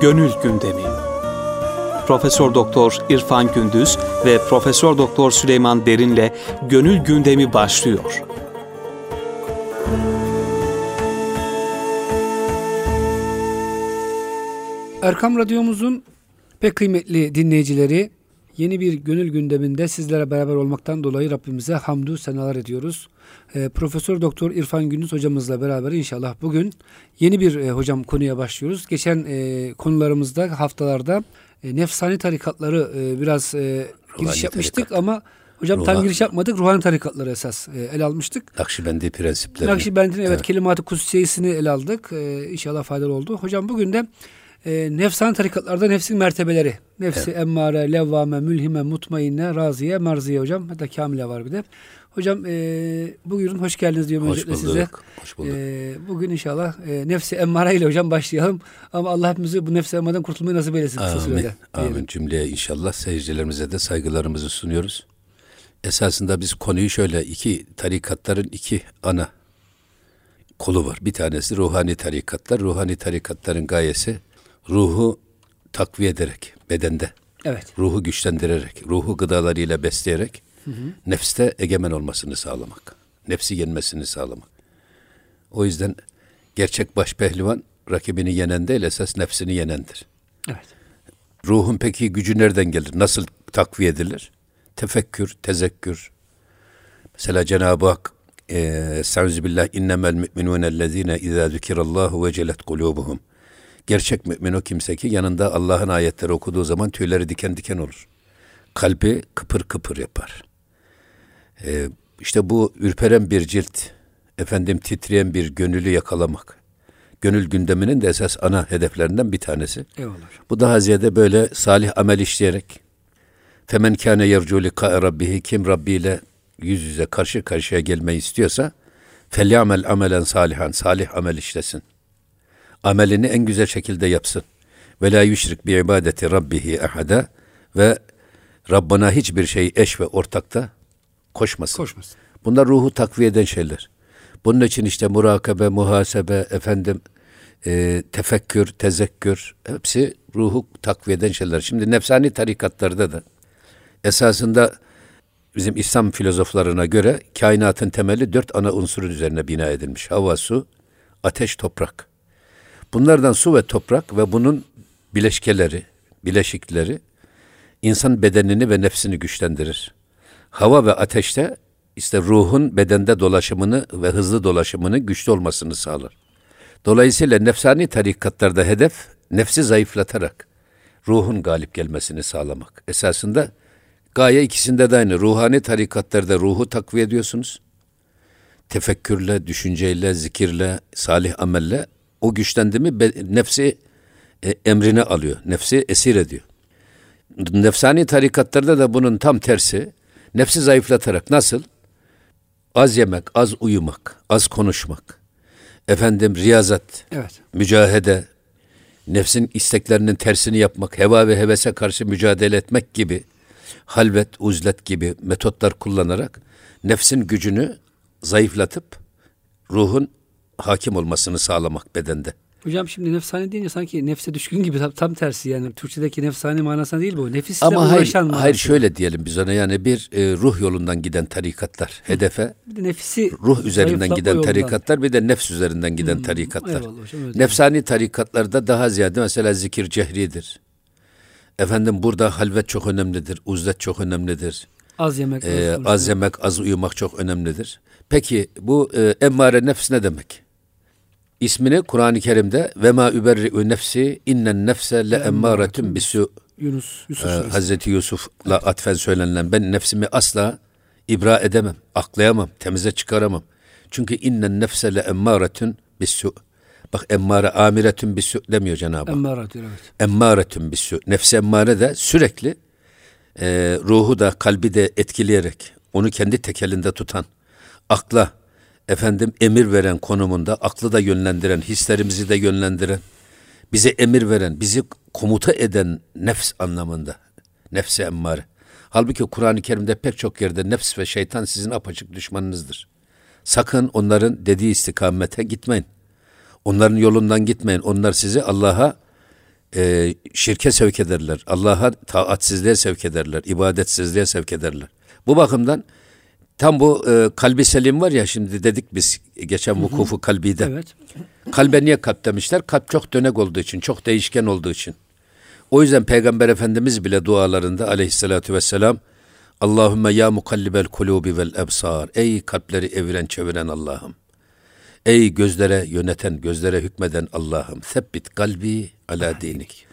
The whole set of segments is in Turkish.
Gönül Gündemi. Profesör Doktor İrfan Gündüz ve Profesör Doktor Süleyman Derin'le Gönül Gündemi başlıyor. Erkam Radyomuzun pek kıymetli dinleyicileri yeni bir gönül gündeminde sizlere beraber olmaktan dolayı Rabbimize hamdü senalar ediyoruz. E, Profesör Doktor İrfan Gündüz hocamızla beraber inşallah bugün yeni bir e, hocam konuya başlıyoruz. Geçen e, konularımızda haftalarda e, nefsani tarikatları e, biraz e, giriş yapmıştık tarikat. ama hocam Ruhan, tam giriş yapmadık. Ruhani tarikatları esas e, ele almıştık. Nakşibendi prensipleri. Nakşibendinin evet, evet. kelimat-ı kutsiyesini ele aldık. E, inşallah faydalı oldu. Hocam bugün de e, nefsan tarikatlarda nefsin mertebeleri. Nefsi evet. emmare, levvame, mülhime, mutmainne, raziye, marziye hocam. Hatta kamile var bir de. Hocam e, bugün hoş geldiniz diyorum hoş öncelikle size. Hoş bulduk. E, bugün inşallah e, nefsi emmare ile hocam başlayalım. Ama Allah hepimizi bu nefsi emmaradan kurtulmayı nasip eylesin. Amin. Sürede, Amin. Cümleye inşallah seyircilerimize de saygılarımızı sunuyoruz. Esasında biz konuyu şöyle iki tarikatların iki ana kolu var. Bir tanesi ruhani tarikatlar. Ruhani tarikatların gayesi ruhu takviye ederek bedende. Evet. Ruhu güçlendirerek, ruhu gıdalarıyla besleyerek hı hı. nefste egemen olmasını sağlamak. Nefsi yenmesini sağlamak. O yüzden gerçek baş pehlivan rakibini yenen değil esas nefsini yenendir. Evet. Ruhun peki gücü nereden gelir? Nasıl takviye edilir? Tefekkür, tezekkür. Mesela Cenab-ı Hak Estağfirullah innemel müminun ellezine izâ zükirallahu vecelet kulubuhum. Gerçek mümin o kimse ki yanında Allah'ın ayetleri okuduğu zaman tüyleri diken diken olur. Kalbi kıpır kıpır yapar. Ee, işte bu ürperen bir cilt, efendim titreyen bir gönülü yakalamak. Gönül gündeminin de esas ana hedeflerinden bir tanesi. Eyvallah. Bu daha ziyade böyle salih amel işleyerek Femen kâne yercu lika rabbihi kim Rabbi ile yüz yüze karşı karşıya gelmeyi istiyorsa felyamel amelen salihan salih amel işlesin amelini en güzel şekilde yapsın. Ve la yüşrik bi ibadeti rabbihi ahada ve Rabbana hiçbir şey eş ve ortakta koşmasın. Koşmasın. Bunlar ruhu takviye eden şeyler. Bunun için işte murakabe, muhasebe, efendim e, tefekkür, tezekkür hepsi ruhu takviye eden şeyler. Şimdi nefsani tarikatlarda da esasında bizim İslam filozoflarına göre kainatın temeli dört ana unsurun üzerine bina edilmiş. Hava, su, ateş, toprak. Bunlardan su ve toprak ve bunun bileşkeleri, bileşikleri insan bedenini ve nefsini güçlendirir. Hava ve ateşte işte ruhun bedende dolaşımını ve hızlı dolaşımını güçlü olmasını sağlar. Dolayısıyla nefsani tarikatlarda hedef nefsi zayıflatarak ruhun galip gelmesini sağlamak. Esasında gaye ikisinde de aynı. Ruhani tarikatlarda ruhu takviye ediyorsunuz. Tefekkürle, düşünceyle, zikirle, salih amelle o güçlendi mi nefsi e, emrine alıyor. Nefsi esir ediyor. Nefsani tarikatlarda da bunun tam tersi. Nefsi zayıflatarak nasıl? Az yemek, az uyumak, az konuşmak. Efendim riyazat, evet. mücahede, nefsin isteklerinin tersini yapmak, heva ve hevese karşı mücadele etmek gibi halvet, uzlet gibi metotlar kullanarak nefsin gücünü zayıflatıp ruhun hakim olmasını sağlamak bedende. Hocam şimdi nefsane deyince sanki nefse düşkün gibi tam, tam tersi yani Türkçedeki nefsane manasına değil bu. Nefisle Ama hayır, manası. hayır şöyle diyelim biz ona yani bir e, ruh yolundan giden tarikatlar hedefe bir de nefisi ruh üzerinden giden tarikatlar bir de nefs üzerinden giden hmm, tarikatlar. Hocam, Nefsani tarikatlarda daha ziyade mesela zikir cehridir. Efendim burada halvet çok önemlidir, uzlet çok önemlidir. Az yemek, ee, az, az yemek, az uyumak çok önemlidir. Peki bu e, emmare nefs ne demek? İsmini Kur'an-ı Kerim'de ve ma überri'u nefsi innen nefse le emmâretun bisu Yunus, Yusuf ee, Hazreti Yusuf'la evet. atfen söylenilen ben nefsimi asla ibra edemem, aklayamam, temize çıkaramam. Çünkü innen nefse le emmâretun bisu. Bak emmare amiretun bisu demiyor Cenab-ı Hak. Emmâretun evet. Emmâretun bisu. Nefsi emmare de sürekli e, ruhu da kalbi de etkileyerek onu kendi tekelinde tutan, akla, efendim emir veren konumunda aklı da yönlendiren, hislerimizi de yönlendiren, bize emir veren, bizi komuta eden nefs anlamında. Nefse emmare. Halbuki Kur'an-ı Kerim'de pek çok yerde nefs ve şeytan sizin apaçık düşmanınızdır. Sakın onların dediği istikamete gitmeyin. Onların yolundan gitmeyin. Onlar sizi Allah'a e, şirke sevk ederler. Allah'a taatsizliğe sevk ederler. ibadetsizliğe sevk ederler. Bu bakımdan tam bu e, kalbi selim var ya şimdi dedik biz geçen vukufu kalbide. Evet. Kalbe niye kalp demişler? Kalp çok dönek olduğu için, çok değişken olduğu için. O yüzden Peygamber Efendimiz bile dualarında aleyhissalatü vesselam Allahümme ya mukallibel kulubi vel ebsar. Ey kalpleri eviren çeviren Allah'ım. Ey gözlere yöneten, gözlere hükmeden Allah'ım. Sebbit kalbi ala dinik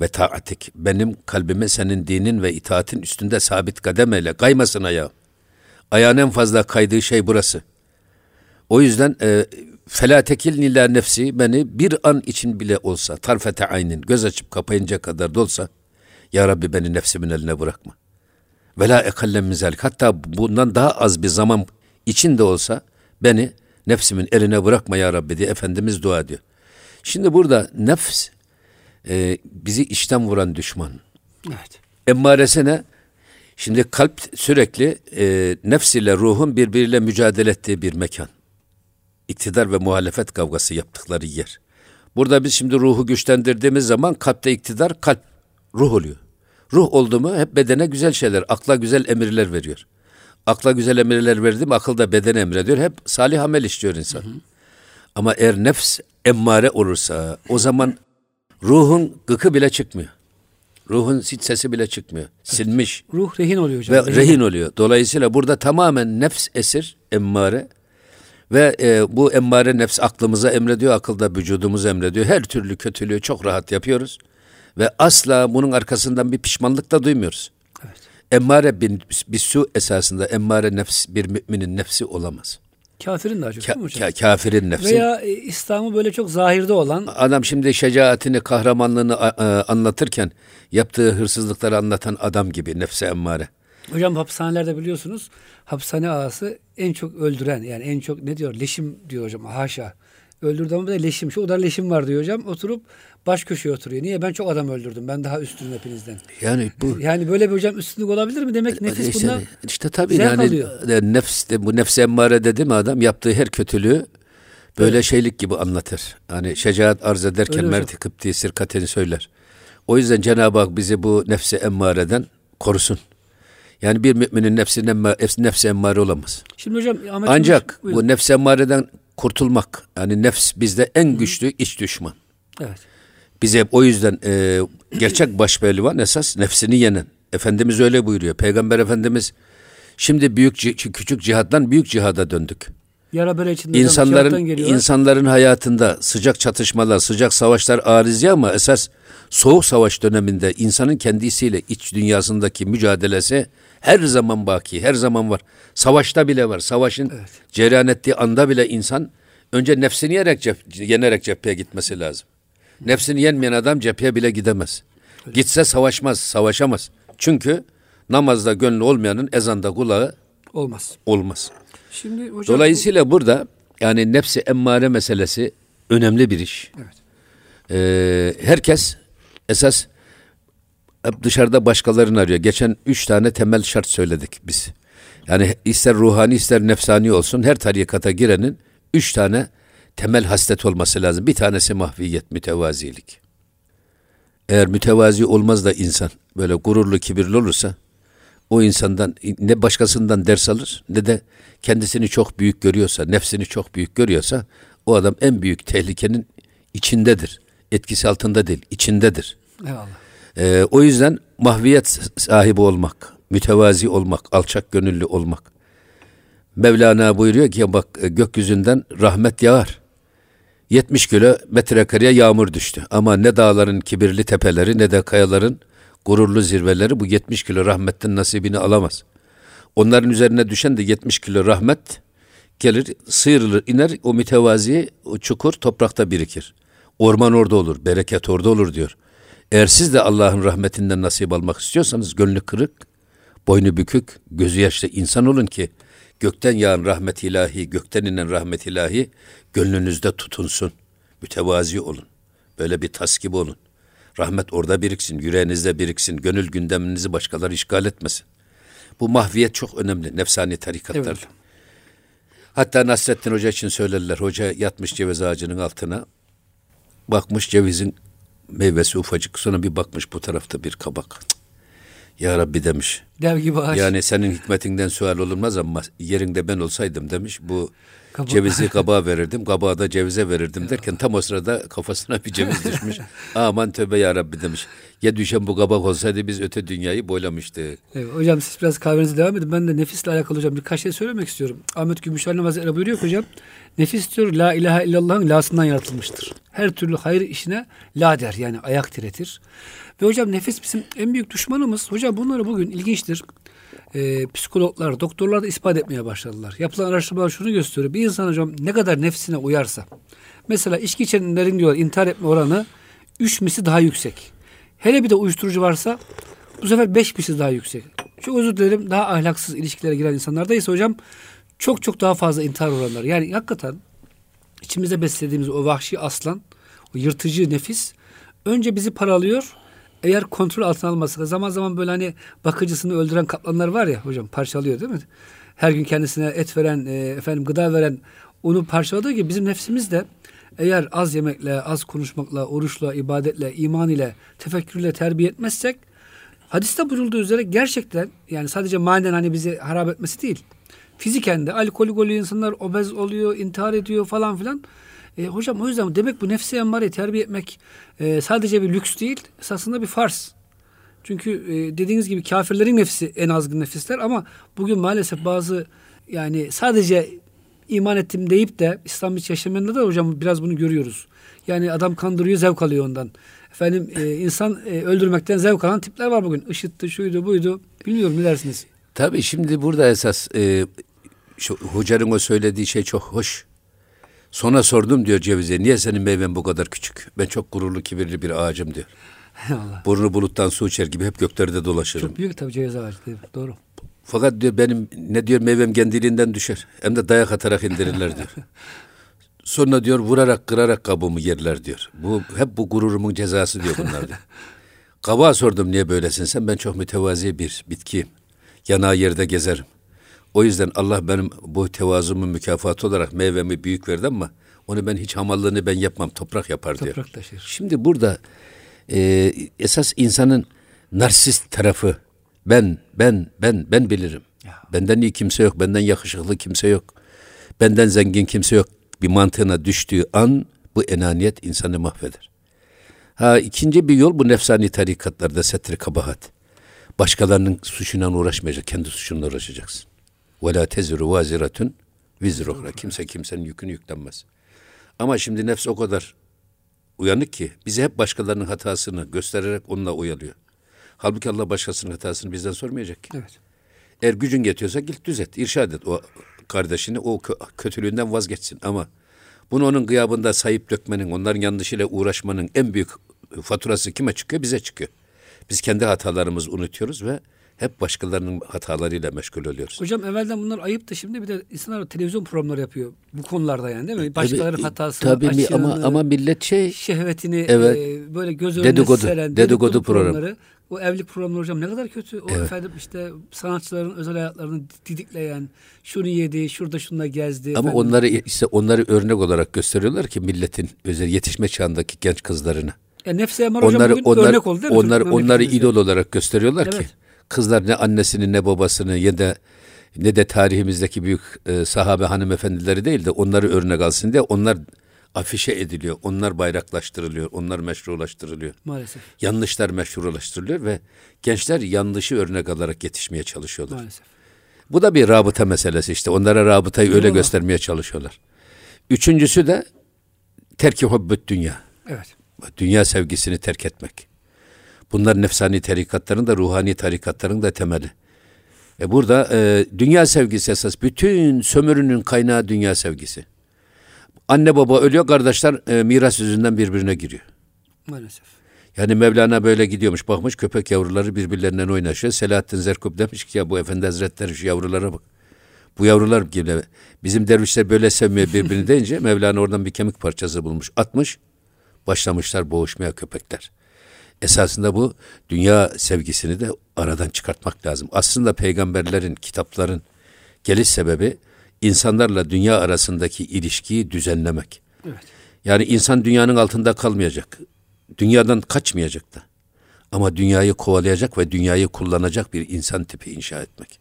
ve taatik. Benim kalbime senin dinin ve itaatin üstünde sabit kadem eyle. Kaymasın ayağı. Ayağın en fazla kaydığı şey burası. O yüzden e, Fela tekilni nefsi beni bir an için bile olsa tarfete aynin göz açıp kapayınca kadar da olsa Ya Rabbi beni nefsimin eline bırakma. Ve la ekallem mizalik. Hatta bundan daha az bir zaman içinde olsa beni nefsimin eline bırakma ya Rabbi diye Efendimiz dua ediyor. Şimdi burada nefs e, bizi içten vuran düşman. Evet. Emmaresi ne? Şimdi kalp sürekli e, nefs ile ruhun birbiriyle mücadele ettiği bir mekan iktidar ve muhalefet kavgası yaptıkları yer. Burada biz şimdi ruhu güçlendirdiğimiz zaman kalpte iktidar kalp ruh oluyor. Ruh oldu mu hep bedene güzel şeyler, akla güzel emirler veriyor. Akla güzel emirler verdi mi akıl da bedene emrediyor. Hep salih amel işliyor insan. Hı hı. Ama eğer nefs emmare olursa o zaman ruhun gıkı bile çıkmıyor. Ruhun hiç sesi bile çıkmıyor. Silmiş. Ruh rehin oluyor hocam. Ve rehin oluyor. Dolayısıyla burada tamamen nefs esir, emmare ve e, bu emmare nefs aklımıza emrediyor, akılda vücudumuz emrediyor. Her türlü kötülüğü çok rahat yapıyoruz. Ve asla bunun arkasından bir pişmanlık da duymuyoruz. Evet. Emmare bir, bir su esasında emmare nefs bir müminin nefsi olamaz. Kafirin daha çok Ka- hocam? Ka- kafirin nefsi. Veya e, İslam'ı böyle çok zahirde olan. Adam şimdi şecaatini, kahramanlığını a, anlatırken yaptığı hırsızlıkları anlatan adam gibi nefse emmare. Hocam hapishanelerde biliyorsunuz hapishane ağası en çok öldüren yani en çok ne diyor leşim diyor hocam haşa. Öldürdü ama da leşim. Şu kadar leşim var diyor hocam. Oturup baş köşeye oturuyor. Niye? Ben çok adam öldürdüm. Ben daha üstünüm hepinizden. Yani bu yani böyle bir hocam üstünlük olabilir mi? Demek nefis işte, bundan işte tabii yani alıyor. nefs de, bu nefs emmare dedi mi adam yaptığı her kötülüğü böyle evet. şeylik gibi anlatır. Hani şecaat arz ederken merti kıpti sirkatini söyler. O yüzden Cenab-ı Hak bizi bu nefsi emmareden korusun. Yani bir müminin nefsi, nefsi emmare olamaz. Şimdi hocam Ancak bu nefsi emmareden kurtulmak yani nefs bizde en güçlü iç düşman. Evet. Bize o yüzden e, gerçek başpehlivan esas nefsini yenen. Efendimiz öyle buyuruyor. Peygamber Efendimiz şimdi büyük küçük cihattan büyük cihada döndük. Yara böyle içinde insanların insanların hayatında sıcak çatışmalar, sıcak savaşlar arizi ama esas soğuk savaş döneminde insanın kendisiyle iç dünyasındaki mücadelesi her zaman baki, her zaman var. Savaşta bile var. Savaşın evet. cereyan ettiği anda bile insan önce nefsini yenerek, cep, yenerek cepheye gitmesi lazım. Nefsini yenmeyen adam cepheye bile gidemez. Gitse savaşmaz, savaşamaz. Çünkü namazda gönlü olmayanın ezanda kulağı olmaz. Olmaz. Şimdi hocam Dolayısıyla bu... burada yani nefsi emmare meselesi önemli bir iş. Evet. Ee, herkes esas hep dışarıda başkalarını arıyor. Geçen üç tane temel şart söyledik biz. Yani ister ruhani ister nefsani olsun her tarikata girenin üç tane temel haslet olması lazım. Bir tanesi mahviyet, mütevazilik. Eğer mütevazi olmaz da insan böyle gururlu, kibirli olursa o insandan ne başkasından ders alır ne de kendisini çok büyük görüyorsa, nefsini çok büyük görüyorsa o adam en büyük tehlikenin içindedir. Etkisi altında değil, içindedir. Eyvallah. Ee, o yüzden mahviyet sahibi olmak, mütevazi olmak, alçak gönüllü olmak. Mevlana buyuruyor ki bak gökyüzünden rahmet yağar. 70 kilo metrekareye yağmur düştü. Ama ne dağların kibirli tepeleri ne de kayaların gururlu zirveleri bu 70 kilo rahmetten nasibini alamaz. Onların üzerine düşen de 70 kilo rahmet gelir, sıyrılır, iner o mütevazi o çukur toprakta birikir. Orman orada olur, bereket orada olur diyor. Eğer siz de Allah'ın rahmetinden nasip almak istiyorsanız gönlü kırık, boynu bükük, gözü yaşlı insan olun ki gökten yağan rahmet ilahi, gökten inen rahmet ilahi gönlünüzde tutunsun. Mütevazi olun. Böyle bir tas gibi olun. Rahmet orada biriksin, yüreğinizde biriksin, gönül gündeminizi başkaları işgal etmesin. Bu mahviyet çok önemli nefsani tarikatlar. Evet. Hatta Nasrettin Hoca için söylerler. Hoca yatmış ceviz ağacının altına. Bakmış cevizin meyvesi ufacık. Sonra bir bakmış bu tarafta bir kabak. Ya Rabbi demiş. Dev gibi ağaç. Yani senin hikmetinden sual olunmaz ama yerinde ben olsaydım demiş. Bu Kabak. cevizi kabağa verirdim, kabağı da cevize verirdim derken tam o sırada kafasına bir ceviz düşmüş. Aman tövbe ya Rabbi demiş. Ya düşen bu kabak olsaydı biz öte dünyayı boylamıştık. Evet, hocam siz biraz kahvenize devam edin. Ben de nefisle alakalı hocam birkaç şey söylemek istiyorum. Ahmet Gümüşhane Hazretleri buyuruyor ki hocam. Nefis diyor la ilahe illallah'ın lasından yaratılmıştır. Her türlü hayır işine la der yani ayak diretir. Ve hocam nefis bizim en büyük düşmanımız. Hocam bunları bugün ilginçtir. Ee, psikologlar, doktorlar da ispat etmeye başladılar. Yapılan araştırmalar şunu gösteriyor. Bir insan hocam ne kadar nefsine uyarsa. Mesela içki içenlerin diyor intihar etme oranı 3 misli daha yüksek. Hele bir de uyuşturucu varsa bu sefer 5 misli daha yüksek. Çok özür dilerim daha ahlaksız ilişkilere giren insanlarda ise hocam çok çok daha fazla intihar oranları. Yani hakikaten içimizde beslediğimiz o vahşi aslan, o yırtıcı nefis önce bizi paralıyor eğer kontrol altına almazsa zaman zaman böyle hani bakıcısını öldüren kaplanlar var ya hocam parçalıyor değil mi? Her gün kendisine et veren, e, efendim gıda veren onu parçaladığı gibi bizim nefsimiz de eğer az yemekle, az konuşmakla, oruçla, ibadetle, iman ile, tefekkürle terbiye etmezsek hadiste buyurulduğu üzere gerçekten yani sadece manen hani bizi harap etmesi değil. Fiziken de alkolik oluyor insanlar, obez oluyor, intihar ediyor falan filan. E, hocam o yüzden demek bu nefsi emmare terbiye etmek e, sadece bir lüks değil, esasında bir farz. Çünkü e, dediğiniz gibi kafirlerin nefsi en azgın nefisler ama bugün maalesef bazı yani sadece iman ettim deyip de İslam hiç yaşamayanda da hocam biraz bunu görüyoruz. Yani adam kandırıyor zevk alıyor ondan. Efendim e, insan e, öldürmekten zevk alan tipler var bugün. IŞİD'di şuydu buydu. Bilmiyorum ne dersiniz? Tabii şimdi burada esas e, şu hocanın o söylediği şey çok hoş. Sonra sordum diyor cevize niye senin meyven bu kadar küçük? Ben çok gururlu kibirli bir ağacım diyor. Allah. Burnu buluttan su içer gibi hep göklerde dolaşırım. Çok büyük tabii ceviz ağacı değil mi? Doğru. Fakat diyor benim ne diyor meyvem kendiliğinden düşer. Hem de dayak atarak indirirler diyor. Sonra diyor vurarak kırarak kabuğumu yerler diyor. Bu hep bu gururumun cezası diyor bunlar diyor. Kabağa sordum niye böylesin sen? Ben çok mütevazi bir bitkiyim. Yanağı yerde gezerim. O yüzden Allah benim bu tevazumun mükafatı olarak meyvemi büyük verdi ama onu ben hiç hamallığını ben yapmam. Toprak yapar diyor. Toprak taşır. Şimdi burada e, esas insanın narsist tarafı ben, ben, ben, ben bilirim. Ya. Benden iyi kimse yok, benden yakışıklı kimse yok. Benden zengin kimse yok. Bir mantığına düştüğü an bu enaniyet insanı mahveder. Ha ikinci bir yol bu nefsani tarikatlarda setri kabahat. Başkalarının suçuyla uğraşmayacak, kendi suçunla uğraşacaksın. Ve la teziru vaziratun vizruhra. Kimse kimsenin yükünü yüklenmez. Ama şimdi nefs o kadar uyanık ki bizi hep başkalarının hatasını göstererek onunla uyalıyor. Halbuki Allah başkasının hatasını bizden sormayacak ki. Evet. Eğer gücün yetiyorsa git düzelt, irşad et o kardeşini o kötülüğünden vazgeçsin ama bunu onun gıyabında sayıp dökmenin, onların yanlışıyla uğraşmanın en büyük faturası kime çıkıyor? Bize çıkıyor. Biz kendi hatalarımızı unutuyoruz ve hep başkalarının hatalarıyla meşgul oluyoruz. Hocam evvelden bunlar ayıp da şimdi bir de insanlar televizyon programları yapıyor bu konularda yani değil mi? Başkalarının tabii, hatasını, tabii ama ama millet şey şehvetini evet, e, böyle göz önüne dedikodu, seren dedikodu, dedikodu programları. Program. O evlilik programları hocam ne kadar kötü. O evet. efendim işte sanatçıların özel hayatlarını didikleyen, şunu yedi, şurada şununla gezdi. Ama efendim. onları işte onları örnek olarak gösteriyorlar ki milletin özel yetişme çağındaki genç kızlarını. Ya nefsi emar hocam onları, bugün onlar, örnek oldu değil mi? Onlar, onları idol olarak gösteriyorlar evet. ki kızlar ne annesini ne babasını ya da ne de tarihimizdeki büyük e, sahabe hanımefendileri değil de onları örnek alsın diye onlar afişe ediliyor. Onlar bayraklaştırılıyor. Onlar meşrulaştırılıyor. Maalesef. Yanlışlar meşrulaştırılıyor ve gençler yanlışı örnek alarak yetişmeye çalışıyorlar. Maalesef. Bu da bir rabıta meselesi işte. Onlara rabıtayı öyle Allah. göstermeye çalışıyorlar. Üçüncüsü de terki hobbüt dünya. Evet. Dünya sevgisini terk etmek. Bunlar nefsani tarikatların da ruhani tarikatların da temeli. E burada e, dünya sevgisi esas. Bütün sömürünün kaynağı dünya sevgisi. Anne baba ölüyor, kardeşler e, miras yüzünden birbirine giriyor. Maalesef. Yani Mevlana böyle gidiyormuş, bakmış köpek yavruları birbirlerinden oynaşıyor. Selahattin Zerkub demiş ki ya bu efendi hazretleri şu yavrulara bak. Bu yavrular gibi bizim dervişler böyle sevmiyor birbirini deyince Mevlana oradan bir kemik parçası bulmuş, atmış. Başlamışlar boğuşmaya köpekler. Esasında bu dünya sevgisini de aradan çıkartmak lazım. Aslında peygamberlerin, kitapların geliş sebebi insanlarla dünya arasındaki ilişkiyi düzenlemek. Evet. Yani insan dünyanın altında kalmayacak. dünyadan kaçmayacak da. Ama dünyayı kovalayacak ve dünyayı kullanacak bir insan tipi inşa etmek.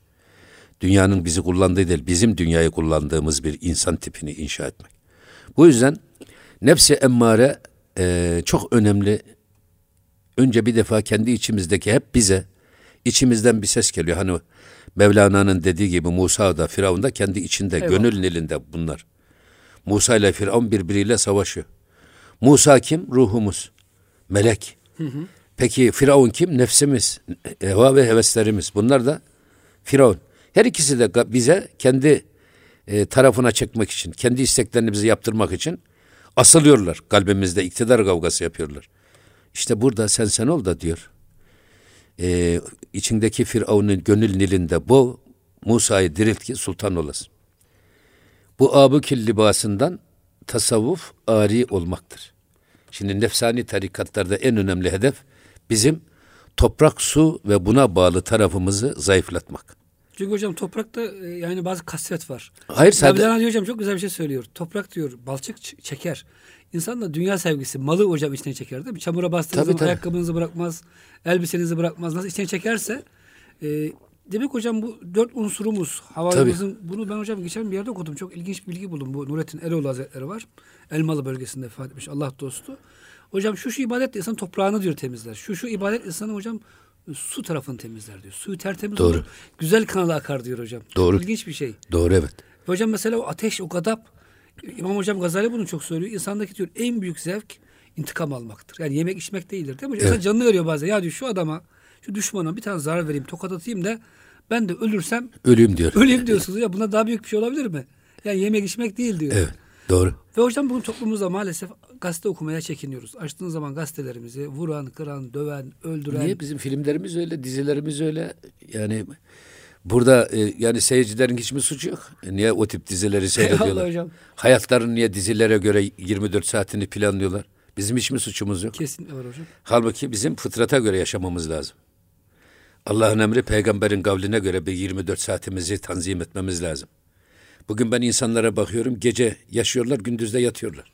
Dünyanın bizi kullandığı değil, bizim dünyayı kullandığımız bir insan tipini inşa etmek. Bu yüzden nefsi emmare e, çok önemli. Önce bir defa kendi içimizdeki hep bize, içimizden bir ses geliyor. Hani Mevlana'nın dediği gibi Musa da Firavun da kendi içinde, Eyvallah. gönül nilinde bunlar. Musa ile Firavun birbiriyle savaşıyor. Musa kim? Ruhumuz. Melek. Hı hı. Peki Firavun kim? Nefsimiz, heva ve heveslerimiz. Bunlar da Firavun. Her ikisi de bize kendi e, tarafına çekmek için, kendi isteklerini bize yaptırmak için asılıyorlar. Kalbimizde iktidar kavgası yapıyorlar. İşte burada sen sen ol da diyor. E, içindeki Firavun'un gönül nilinde bu Musa'yı dirilt ki sultan olasın. Bu abukil libasından tasavvuf ari olmaktır. Şimdi nefsani tarikatlarda en önemli hedef bizim toprak, su ve buna bağlı tarafımızı zayıflatmak. Çünkü hocam toprakta e, yani bazı kasvet var. Hayır sadece... Mevlana hocam çok güzel bir şey söylüyor. Toprak diyor balçık çeker. İnsan da dünya sevgisi, malı hocam içine çeker değil mi? Çamura bastığınız tabii, zaman tabii. ayakkabınızı bırakmaz, elbisenizi bırakmaz. Nasıl içine çekerse e, demek hocam bu dört unsurumuz havalarımızın bunu ben hocam geçen bir yerde okudum. Çok ilginç bir bilgi buldum. Bu Nurettin Eroğlu Hazretleri var. Elmalı bölgesinde vefat etmiş Allah dostu. Hocam şu şu ibadet insan toprağını diyor temizler. Şu şu ibadet insanı hocam su tarafını temizler diyor. Suyu tertemiz Doğru. olur. Güzel kanala akar diyor hocam. Doğru. İlginç bir şey. Doğru evet. Hocam mesela o ateş, o gadap İmam Hocam Gazali bunu çok söylüyor. İnsandaki diyor en büyük zevk intikam almaktır. Yani yemek içmek değildir değil mi? Evet. İnsan canını veriyor bazen. Ya diyor şu adama, şu düşmana bir tane zarar vereyim, tokat atayım da ben de ölürsem öleyim diyor. Öleyim diyorsunuz. ya buna daha büyük bir şey olabilir mi? Yani yemek içmek değil diyor. Evet. Doğru. Ve hocam bugün toplumumuzda maalesef gazete okumaya çekiniyoruz. Açtığınız zaman gazetelerimizi vuran, kıran, döven, öldüren. Niye bizim filmlerimiz öyle, dizilerimiz öyle? Yani burada e, yani seyircilerin hiç mi suçu yok? E, niye o tip dizileri seyrediyorlar? hocam. Hayatların niye dizilere göre 24 saatini planlıyorlar? Bizim hiç mi suçumuz yok? Kesinlikle var hocam. Halbuki bizim fıtrata göre yaşamamız lazım. Allah'ın emri peygamberin kavline göre bir 24 saatimizi tanzim etmemiz lazım. Bugün ben insanlara bakıyorum gece yaşıyorlar gündüzde yatıyorlar.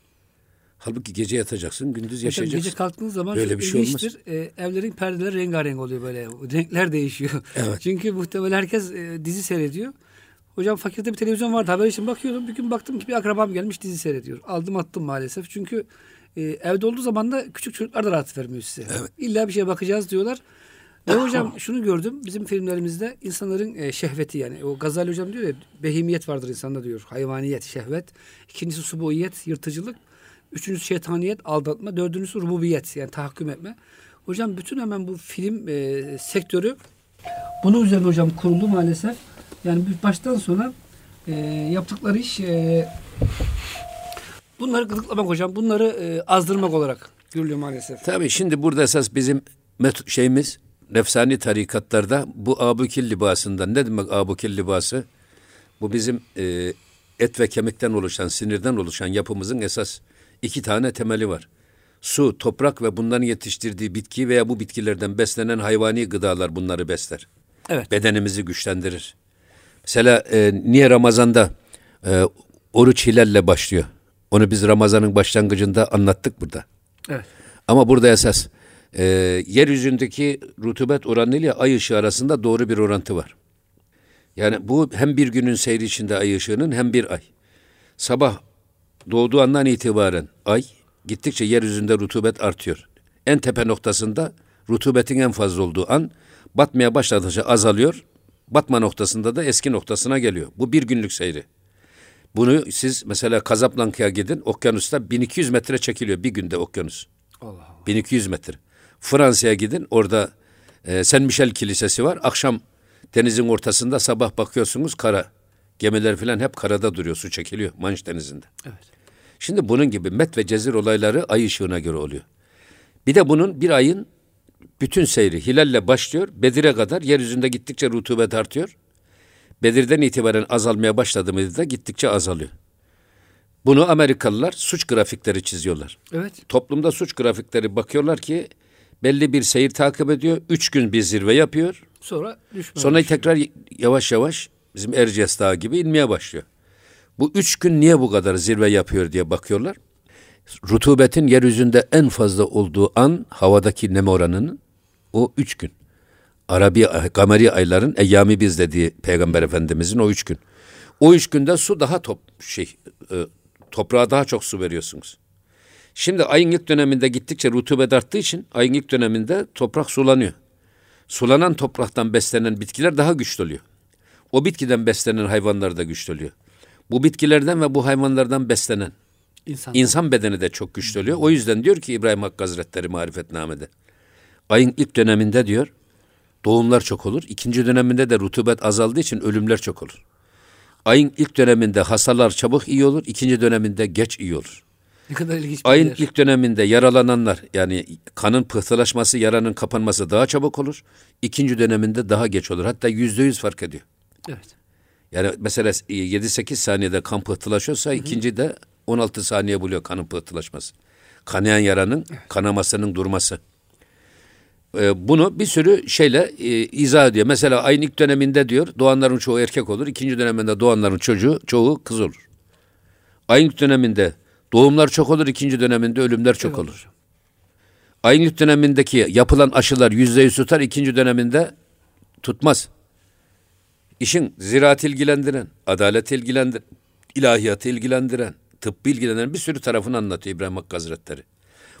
Halbuki gece yatacaksın, gündüz yaşayacaksın. Gece kalktığınız zaman böyle bir şey olmaz. E, evlerin perdeleri rengarenk oluyor böyle. Renkler değişiyor. Evet. Çünkü muhtemelen herkes e, dizi seyrediyor. Hocam fakirde bir televizyon vardı haber için bakıyordum. Bir gün baktım ki bir akrabam gelmiş dizi seyrediyor. Aldım attım maalesef. Çünkü e, evde olduğu zaman da küçük çocuklar da rahat vermiyor size. Evet. İlla bir şeye bakacağız diyorlar. Ve hocam şunu gördüm. Bizim filmlerimizde insanların e, şehveti yani. O Gazali hocam diyor ya behimiyet vardır insanda diyor. Hayvaniyet, şehvet. İkincisi subuyet, yırtıcılık. Üçüncüsü şeytaniyet, aldatma. Dördüncüsü rububiyet yani tahakküm etme. Hocam bütün hemen bu film e, sektörü bunun üzerine hocam kuruldu maalesef. Yani baştan sona e, yaptıkları iş e, bunları gıdıklamak hocam. Bunları e, azdırmak olarak görülüyor maalesef. Tabii şimdi burada esas bizim şeyimiz nefsani tarikatlarda bu abukil libasından ne demek abukil libası? Bu bizim e, et ve kemikten oluşan, sinirden oluşan yapımızın esas iki tane temeli var. Su, toprak ve bunların yetiştirdiği bitki veya bu bitkilerden beslenen hayvani gıdalar bunları besler. Evet. Bedenimizi güçlendirir. Mesela e, niye Ramazan'da e, oruç hilalle başlıyor? Onu biz Ramazan'ın başlangıcında anlattık burada. Evet. Ama burada esas e, yeryüzündeki rutubet oranı ile ay ışığı arasında doğru bir orantı var. Yani bu hem bir günün seyri içinde ay ışığının hem bir ay. Sabah doğduğu andan itibaren ay gittikçe yeryüzünde rutubet artıyor. En tepe noktasında rutubetin en fazla olduğu an batmaya başladıkça azalıyor. Batma noktasında da eski noktasına geliyor. Bu bir günlük seyri. Bunu siz mesela Kazablanka'ya gidin. Okyanusta 1200 metre çekiliyor bir günde okyanus. Allah Allah. 1200 metre. Fransa'ya gidin. Orada e, Saint Michel Kilisesi var. Akşam denizin ortasında sabah bakıyorsunuz kara. Gemiler falan hep karada duruyor. Su çekiliyor Manş Denizi'nde. Evet. Şimdi bunun gibi met ve cezir olayları ay ışığına göre oluyor. Bir de bunun bir ayın bütün seyri hilalle başlıyor. Bedir'e kadar yeryüzünde gittikçe rutubet artıyor. Bedir'den itibaren azalmaya başladı mı da gittikçe azalıyor. Bunu Amerikalılar suç grafikleri çiziyorlar. Evet. Toplumda suç grafikleri bakıyorlar ki belli bir seyir takip ediyor. Üç gün bir zirve yapıyor. Sonra düşmeye Sonra başlıyor. tekrar yavaş yavaş bizim Erciyes Dağı gibi inmeye başlıyor. Bu üç gün niye bu kadar zirve yapıyor diye bakıyorlar. rutubetin yeryüzünde en fazla olduğu an havadaki nem oranının o üç gün. Arabi, kameri ayların eyyami biz dediği Peygamber Efendimizin o üç gün. O üç günde su daha top şey e, toprağa daha çok su veriyorsunuz. Şimdi ayın ilk döneminde gittikçe rutubet arttığı için ayın ilk döneminde toprak sulanıyor. Sulanan topraktan beslenen bitkiler daha güçlü oluyor. O bitkiden beslenen hayvanlar da güçlü oluyor. Bu bitkilerden ve bu hayvanlardan beslenen İnsan. insan bedeni de çok güçlü oluyor. O yüzden diyor ki İbrahim Hakkı Hazretleri marifetnamede. Ayın ilk döneminde diyor doğumlar çok olur. İkinci döneminde de rutubet azaldığı için ölümler çok olur. Ayın ilk döneminde hastalar çabuk iyi olur. ikinci döneminde geç iyi olur. Ne kadar ilginç Ayın yer. ilk döneminde yaralananlar yani kanın pıhtılaşması, yaranın kapanması daha çabuk olur. İkinci döneminde daha geç olur. Hatta yüzde yüz fark ediyor. Evet. Yani mesela 7-8 saniyede kan pıhtılaşıyorsa hı hı. ikinci de 16 saniye buluyor kanın pıhtılaşması. Kanayan yaranın evet. kanamasının durması. Ee, bunu bir sürü şeyle e, izah ediyor. Mesela ayın ilk döneminde diyor doğanların çoğu erkek olur. ikinci döneminde doğanların çocuğu çoğu kız olur. Ayın ilk döneminde doğumlar çok olur. ikinci döneminde ölümler çok evet. olur. Ayın ilk dönemindeki yapılan aşılar yüzde yüz tutar. ikinci döneminde tutmaz. İşin ziraat ilgilendiren, adalet ilgilendiren, ilahiyatı ilgilendiren, tıp ilgilendiren bir sürü tarafını anlatıyor İbrahim Hakkı Hazretleri.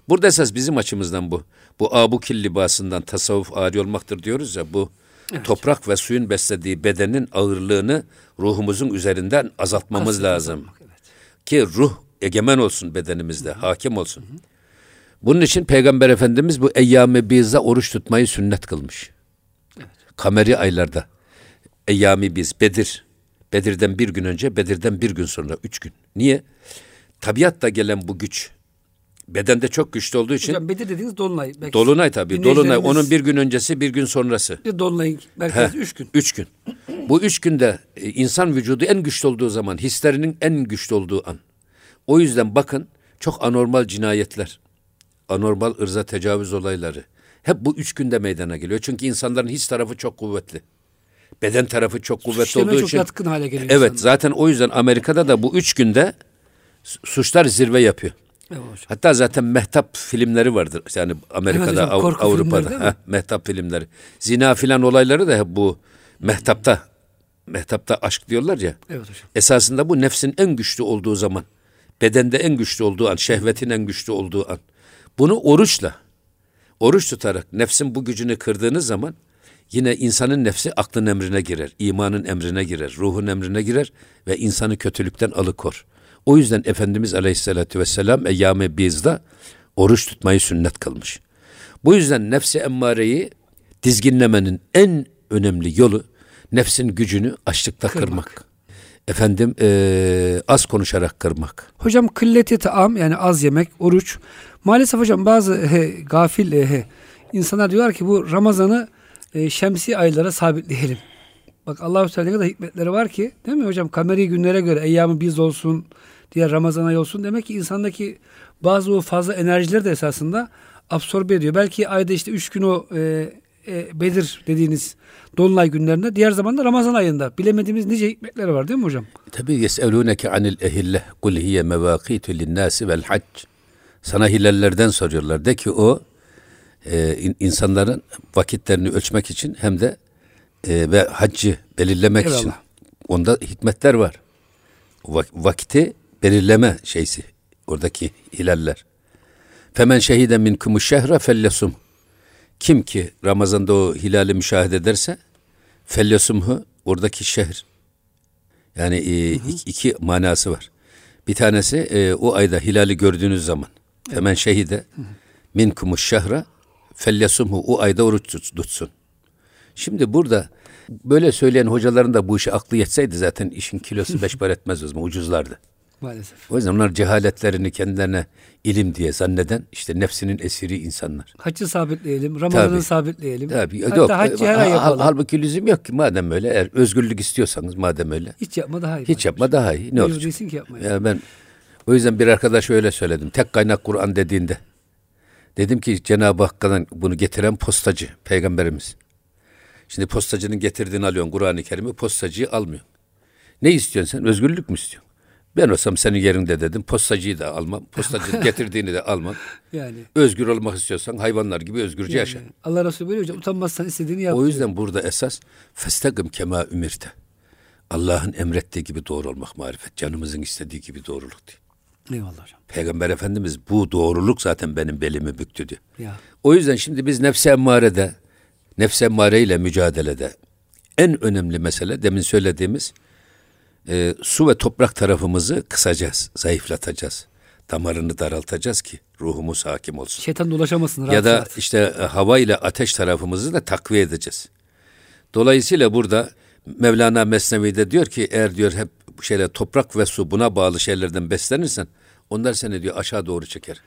Burada esas bizim açımızdan bu. Bu abukil libasından tasavvuf ağrı olmaktır diyoruz ya bu evet. toprak ve suyun beslediği bedenin ağırlığını ruhumuzun üzerinden azaltmamız Aslında lazım. evet. Ki ruh egemen olsun bedenimizde, Hı-hı. hakim olsun. Hı-hı. Bunun için Peygamber Efendimiz bu eyyame bizde oruç tutmayı sünnet kılmış. Evet. Kameri aylarda. Eyyami biz, Bedir. Bedir'den bir gün önce, Bedir'den bir gün sonra, üç gün. Niye? Tabiatta gelen bu güç, bedende çok güçlü olduğu için. Hocam Bedir dediğiniz Dolunay. Belki Dolunay tabii. Dolunay onun bir gün öncesi bir gün sonrası. Dolunay'ın merkezi üç gün. Üç gün. Bu üç günde e, insan vücudu en güçlü olduğu zaman, hislerinin en güçlü olduğu an. O yüzden bakın çok anormal cinayetler, anormal ırza tecavüz olayları hep bu üç günde meydana geliyor. Çünkü insanların his tarafı çok kuvvetli. Beden tarafı çok kuvvetli Suçlamaya olduğu çok için. yatkın hale geliyor. Evet insanlar. zaten o yüzden Amerika'da da bu üç günde suçlar zirve yapıyor. Evet, Hatta zaten mehtap filmleri vardır. Yani Amerika'da, evet, hocam, Avrupa'da. Heh, mehtap filmleri. Zina filan olayları da hep bu mehtapta. Mehtapta aşk diyorlar ya. Evet hocam. Esasında bu nefsin en güçlü olduğu zaman. Bedende en güçlü olduğu an. Şehvetin en güçlü olduğu an. Bunu oruçla, oruç tutarak nefsin bu gücünü kırdığınız zaman yine insanın nefsi aklın emrine girer, imanın emrine girer, ruhun emrine girer ve insanı kötülükten alıkor. O yüzden Efendimiz Aleyhisselatü Vesselam eyyame bizda oruç tutmayı sünnet kılmış. Bu yüzden nefsi emmareyi dizginlemenin en önemli yolu nefsin gücünü açlıkta kırmak. kırmak. Efendim e, az konuşarak kırmak. Hocam kılleti taam yani az yemek, oruç. Maalesef hocam bazı he, gafil he, insanlar diyorlar ki bu Ramazan'ı e, şemsi aylara sabitleyelim. Bak Allah-u Teala ne kadar hikmetleri var ki değil mi hocam? Kameri günlere göre eyyamı biz olsun, diğer Ramazan ayı olsun. Demek ki insandaki bazı o fazla enerjileri de esasında absorbe ediyor. Belki ayda işte üç gün o e, e, Bedir dediğiniz Dolunay günlerinde, diğer zaman da Ramazan ayında bilemediğimiz nice hikmetleri var değil mi hocam? Tabi yeselûneke anil ehille kul hiye mevâkîtü linnâsi vel hac. Sana hilallerden soruyorlar. De ki o e, insanların vakitlerini ölçmek için hem de e, ve haccı belirlemek Eyvallah. için. Onda hikmetler var. vakti belirleme şeysi oradaki hilaller. Femen şehide min kumu şehre fellesum. Kim ki Ramazan'da o hilali müşahede ederse fellesumhu oradaki şehir. Yani e, hı hı. Iki, iki manası var. Bir tanesi e, o ayda hilali gördüğünüz zaman femen şehide min kumu şehre fellesumhu o ayda oruç tutsun. Şimdi burada böyle söyleyen hocaların da bu işi aklı yetseydi zaten işin kilosu beş bar etmez o zaman ucuzlardı. Maalesef. O yüzden onlar cehaletlerini kendilerine ilim diye zanneden işte nefsinin esiri insanlar. Haccı sabitleyelim, Ramazan'ı sabitleyelim. Tabii. Hatta yok, haccı her ay yapalım. Halbuki lüzum yok ki madem öyle eğer özgürlük istiyorsanız madem öyle. Hiç yapma daha iyi. Hiç yapma daha iyi. Ne olur? ki yapmayın. Ya ben o yüzden bir arkadaş öyle söyledim. Tek kaynak Kur'an dediğinde. Dedim ki Cenab-ı Hakk'tan bunu getiren postacı, peygamberimiz. Şimdi postacının getirdiğini alıyorsun Kur'an-ı Kerim'i, postacıyı almıyor. Ne istiyorsun sen? Özgürlük mü istiyorsun? Ben olsam senin yerinde dedim. Postacıyı da almam. Postacı getirdiğini de almam. Yani. Özgür olmak istiyorsan hayvanlar gibi özgürce yani yaşa. Allah Resulü böyle hocam utanmazsan istediğini yap. O diyor. yüzden burada esas festagım kema ümirte. Allah'ın emrettiği gibi doğru olmak marifet. Canımızın istediği gibi doğruluk diyor. Eyvallah hocam. Peygamber Efendimiz bu doğruluk zaten benim belimi büktü diyor. Ya. O yüzden şimdi biz nefse emmarede, nefse emmare ile mücadelede en önemli mesele demin söylediğimiz e, su ve toprak tarafımızı kısacağız, zayıflatacağız. Damarını daraltacağız ki ruhumuz hakim olsun. Şeytan dolaşamasın rahat ya da rahat. işte e, hava ile ateş tarafımızı da takviye edeceğiz. Dolayısıyla burada Mevlana Mesnevi'de diyor ki eğer diyor hep bu şeyler toprak ve su buna bağlı şeylerden beslenirsen onlar seni diyor aşağı doğru çeker.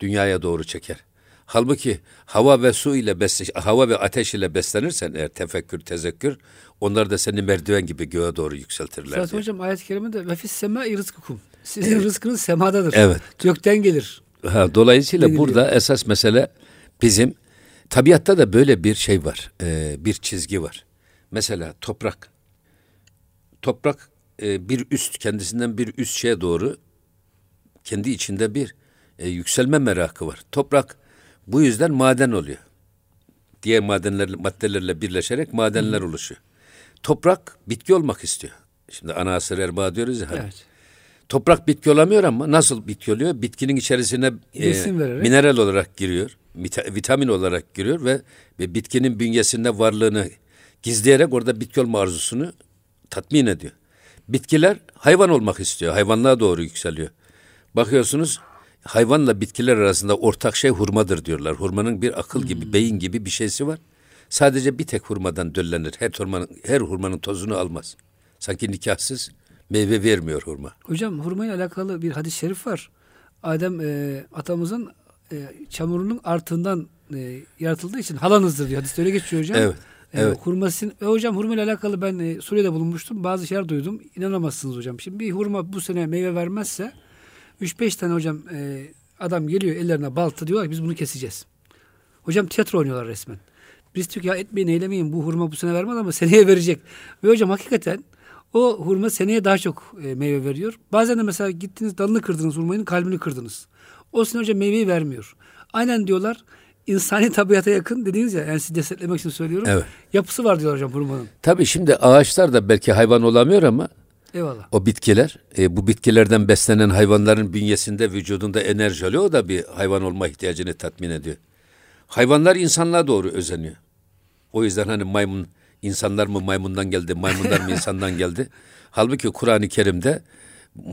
Dünyaya doğru çeker. Halbuki hava ve su ile besle, hava ve ateş ile beslenirsen eğer tefekkür, tezekkür onlar da seni merdiven gibi göğe doğru yükseltirler. Zaten diyor. hocam ayet-i kerimede ve fis semâi rızkıkum. Sizin rızkınız semadadır. Evet. Gökten gelir. Ha, dolayısıyla burada esas mesele bizim tabiatta da böyle bir şey var, e, bir çizgi var. Mesela toprak, toprak e, bir üst kendisinden bir üst şeye doğru kendi içinde bir e, yükselme merakı var. Toprak bu yüzden maden oluyor. Diğer madenler maddelerle birleşerek madenler oluşuyor. Toprak bitki olmak istiyor. Şimdi ana asır erbaa diyoruz ya. hani. Evet. Toprak bitki olamıyor ama nasıl bitki oluyor? Bitkinin içerisine e, mineral olarak giriyor, vita- vitamin olarak giriyor ve, ve bitkinin bünyesinde varlığını gizleyerek orada bitki olma arzusunu tatmin ediyor. Bitkiler hayvan olmak istiyor, hayvanlığa doğru yükseliyor. Bakıyorsunuz hayvanla bitkiler arasında ortak şey hurmadır diyorlar. Hurmanın bir akıl gibi, beyin gibi bir şeysi var. Sadece bir tek hurmadan döllenir. Her hurmanın, her hurmanın tozunu almaz. Sanki nikahsız meyve vermiyor hurma. Hocam hurmayla alakalı bir hadis-i şerif var. Adem e, atamızın e, çamurunun artığından e, yaratıldığı için halanızdır diyor. Hadiste öyle geçiyor hocam. Evet, evet. hurmasın, ve hocam hurmayla alakalı ben e, Suriye'de bulunmuştum. Bazı şeyler duydum. İnanamazsınız hocam. Şimdi bir hurma bu sene meyve vermezse 3-5 tane hocam e, adam geliyor ellerine balta diyorlar ki biz bunu keseceğiz. Hocam tiyatro oynuyorlar resmen. Biz diyor ki ya etmeyin eylemeyin bu hurma bu sene vermez ama seneye verecek. Ve hocam hakikaten o hurma seneye daha çok e, meyve veriyor. Bazen de mesela gittiniz dalını kırdınız hurmanın kalbini kırdınız. O sene hocam meyveyi vermiyor. Aynen diyorlar insani tabiata yakın dediğiniz ya yani sizi desteklemek için söylüyorum. Evet. Yapısı var diyorlar hocam hurmanın. Tabii şimdi ağaçlar da belki hayvan olamıyor ama Eyvallah. o bitkiler, e, bu bitkilerden beslenen hayvanların bünyesinde, vücudunda enerji oluyor. O da bir hayvan olma ihtiyacını tatmin ediyor. Hayvanlar insanlığa doğru özeniyor. O yüzden hani maymun, insanlar mı maymundan geldi, maymunlar mı insandan geldi? Halbuki Kur'an-ı Kerim'de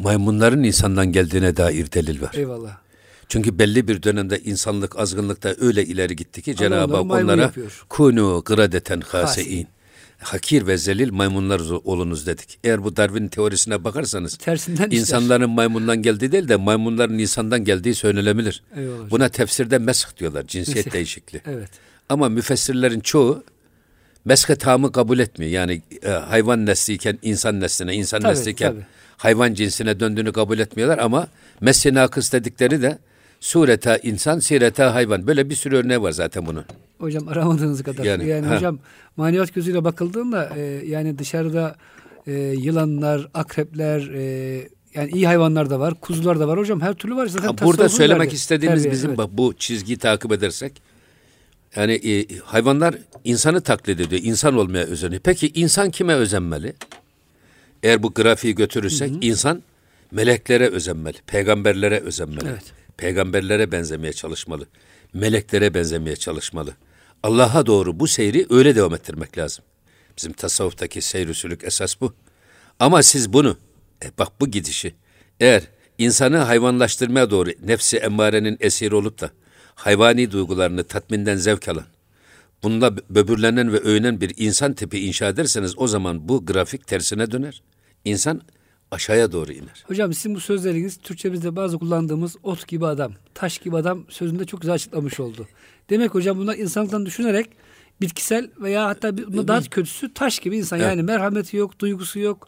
maymunların insandan geldiğine dair delil var. Eyvallah. Çünkü belli bir dönemde insanlık azgınlıkta öyle ileri gitti ki Cenab-ı Hak onlara kunu gradeten hasein. Hakir ve zelil maymunlar olunuz dedik. Eğer bu Darwin teorisine bakarsanız Tersinden insanların maymundan geldiği değil de maymunların insandan geldiği söylenebilir. Eyvallah. Buna tefsirde mesh diyorlar. Cinsiyet Mesh. değişikliği. Evet. Ama müfessirlerin çoğu meske tamı kabul etmiyor. Yani e, hayvan nesliyken insan nesline, insan Tabii, nesliyken tabii. hayvan cinsine döndüğünü kabul etmiyorlar ama mesle nakıs dedikleri de sureta insan, sireta hayvan. Böyle bir sürü örneği var zaten bunun. Hocam aramadığınız kadar. Yani, Yani, ha. hocam maneviyat gözüyle bakıldığında e, yani dışarıda e, yılanlar, akrepler, e, yani iyi hayvanlar da var, kuzular da var. Hocam her türlü var. Zaten Ha, Burada söylemek verdiği. istediğimiz Terbiye, bizim evet. bak bu çizgiyi takip edersek yani e, hayvanlar insanı taklit ediyor. insan olmaya özeniyor. Peki insan kime özenmeli? Eğer bu grafiği götürürsek insan meleklere özenmeli. Peygamberlere özenmeli. Evet. Peygamberlere benzemeye çalışmalı. Meleklere benzemeye çalışmalı. Allah'a doğru bu seyri öyle devam ettirmek lazım. Bizim tasavvuftaki seyr usulük esas bu. Ama siz bunu, e bak bu gidişi, eğer insanı hayvanlaştırmaya doğru nefsi emmarenin esiri olup da hayvani duygularını tatminden zevk alan, bununla böbürlenen ve övünen bir insan tipi inşa ederseniz o zaman bu grafik tersine döner. İnsan aşağıya doğru iner. Hocam sizin bu sözleriniz Türkçemizde bazı kullandığımız ot gibi adam, taş gibi adam sözünde çok güzel açıklamış oldu. Demek hocam bunlar insanlıktan düşünerek bitkisel veya hatta bundan daha kötüsü taş gibi insan. Evet. Yani merhameti yok, duygusu yok.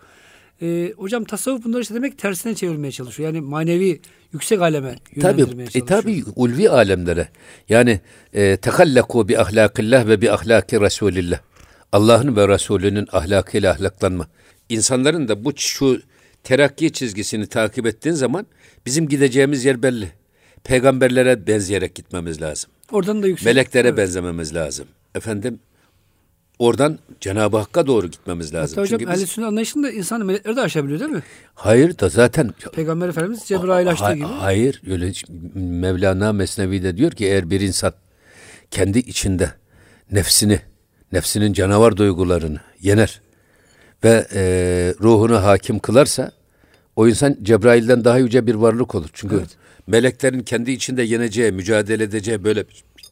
Ee, hocam tasavvuf bunları işte demek tersine çevirmeye çalışıyor. Yani manevi yüksek aleme Tabi, yönlendirmeye e, çalışıyor. tabi ulvi alemlere. Yani e, tekallaku bi ahlakillah ve bi ahlaki Resulillah. Allah'ın ve Resulünün ahlakıyla ahlaklanma. İnsanların da bu şu terakki çizgisini takip ettiğin zaman bizim gideceğimiz yer belli. Peygamberlere benzeyerek gitmemiz lazım. Oradan da yüksek. Meleklere Evet. benzememiz lazım. Efendim oradan Cenab-ı Hakk'a doğru gitmemiz lazım. Hatta hocam Çünkü biz- ehl sünnet anlayışında insan melekleri de aşabiliyor değil mi? hayır da zaten Peygamber Efendimiz Cebrail açtığı Ha- gibi. Hayır öyle Mevlana Mesnevi'de diyor ki eğer bir insan kendi içinde nefsini, nefsinin canavar duygularını yener ve e, ruhunu hakim kılarsa o insan Cebrail'den daha yüce bir varlık olur. Çünkü Evet. meleklerin kendi içinde yeneceği, mücadele edeceği böyle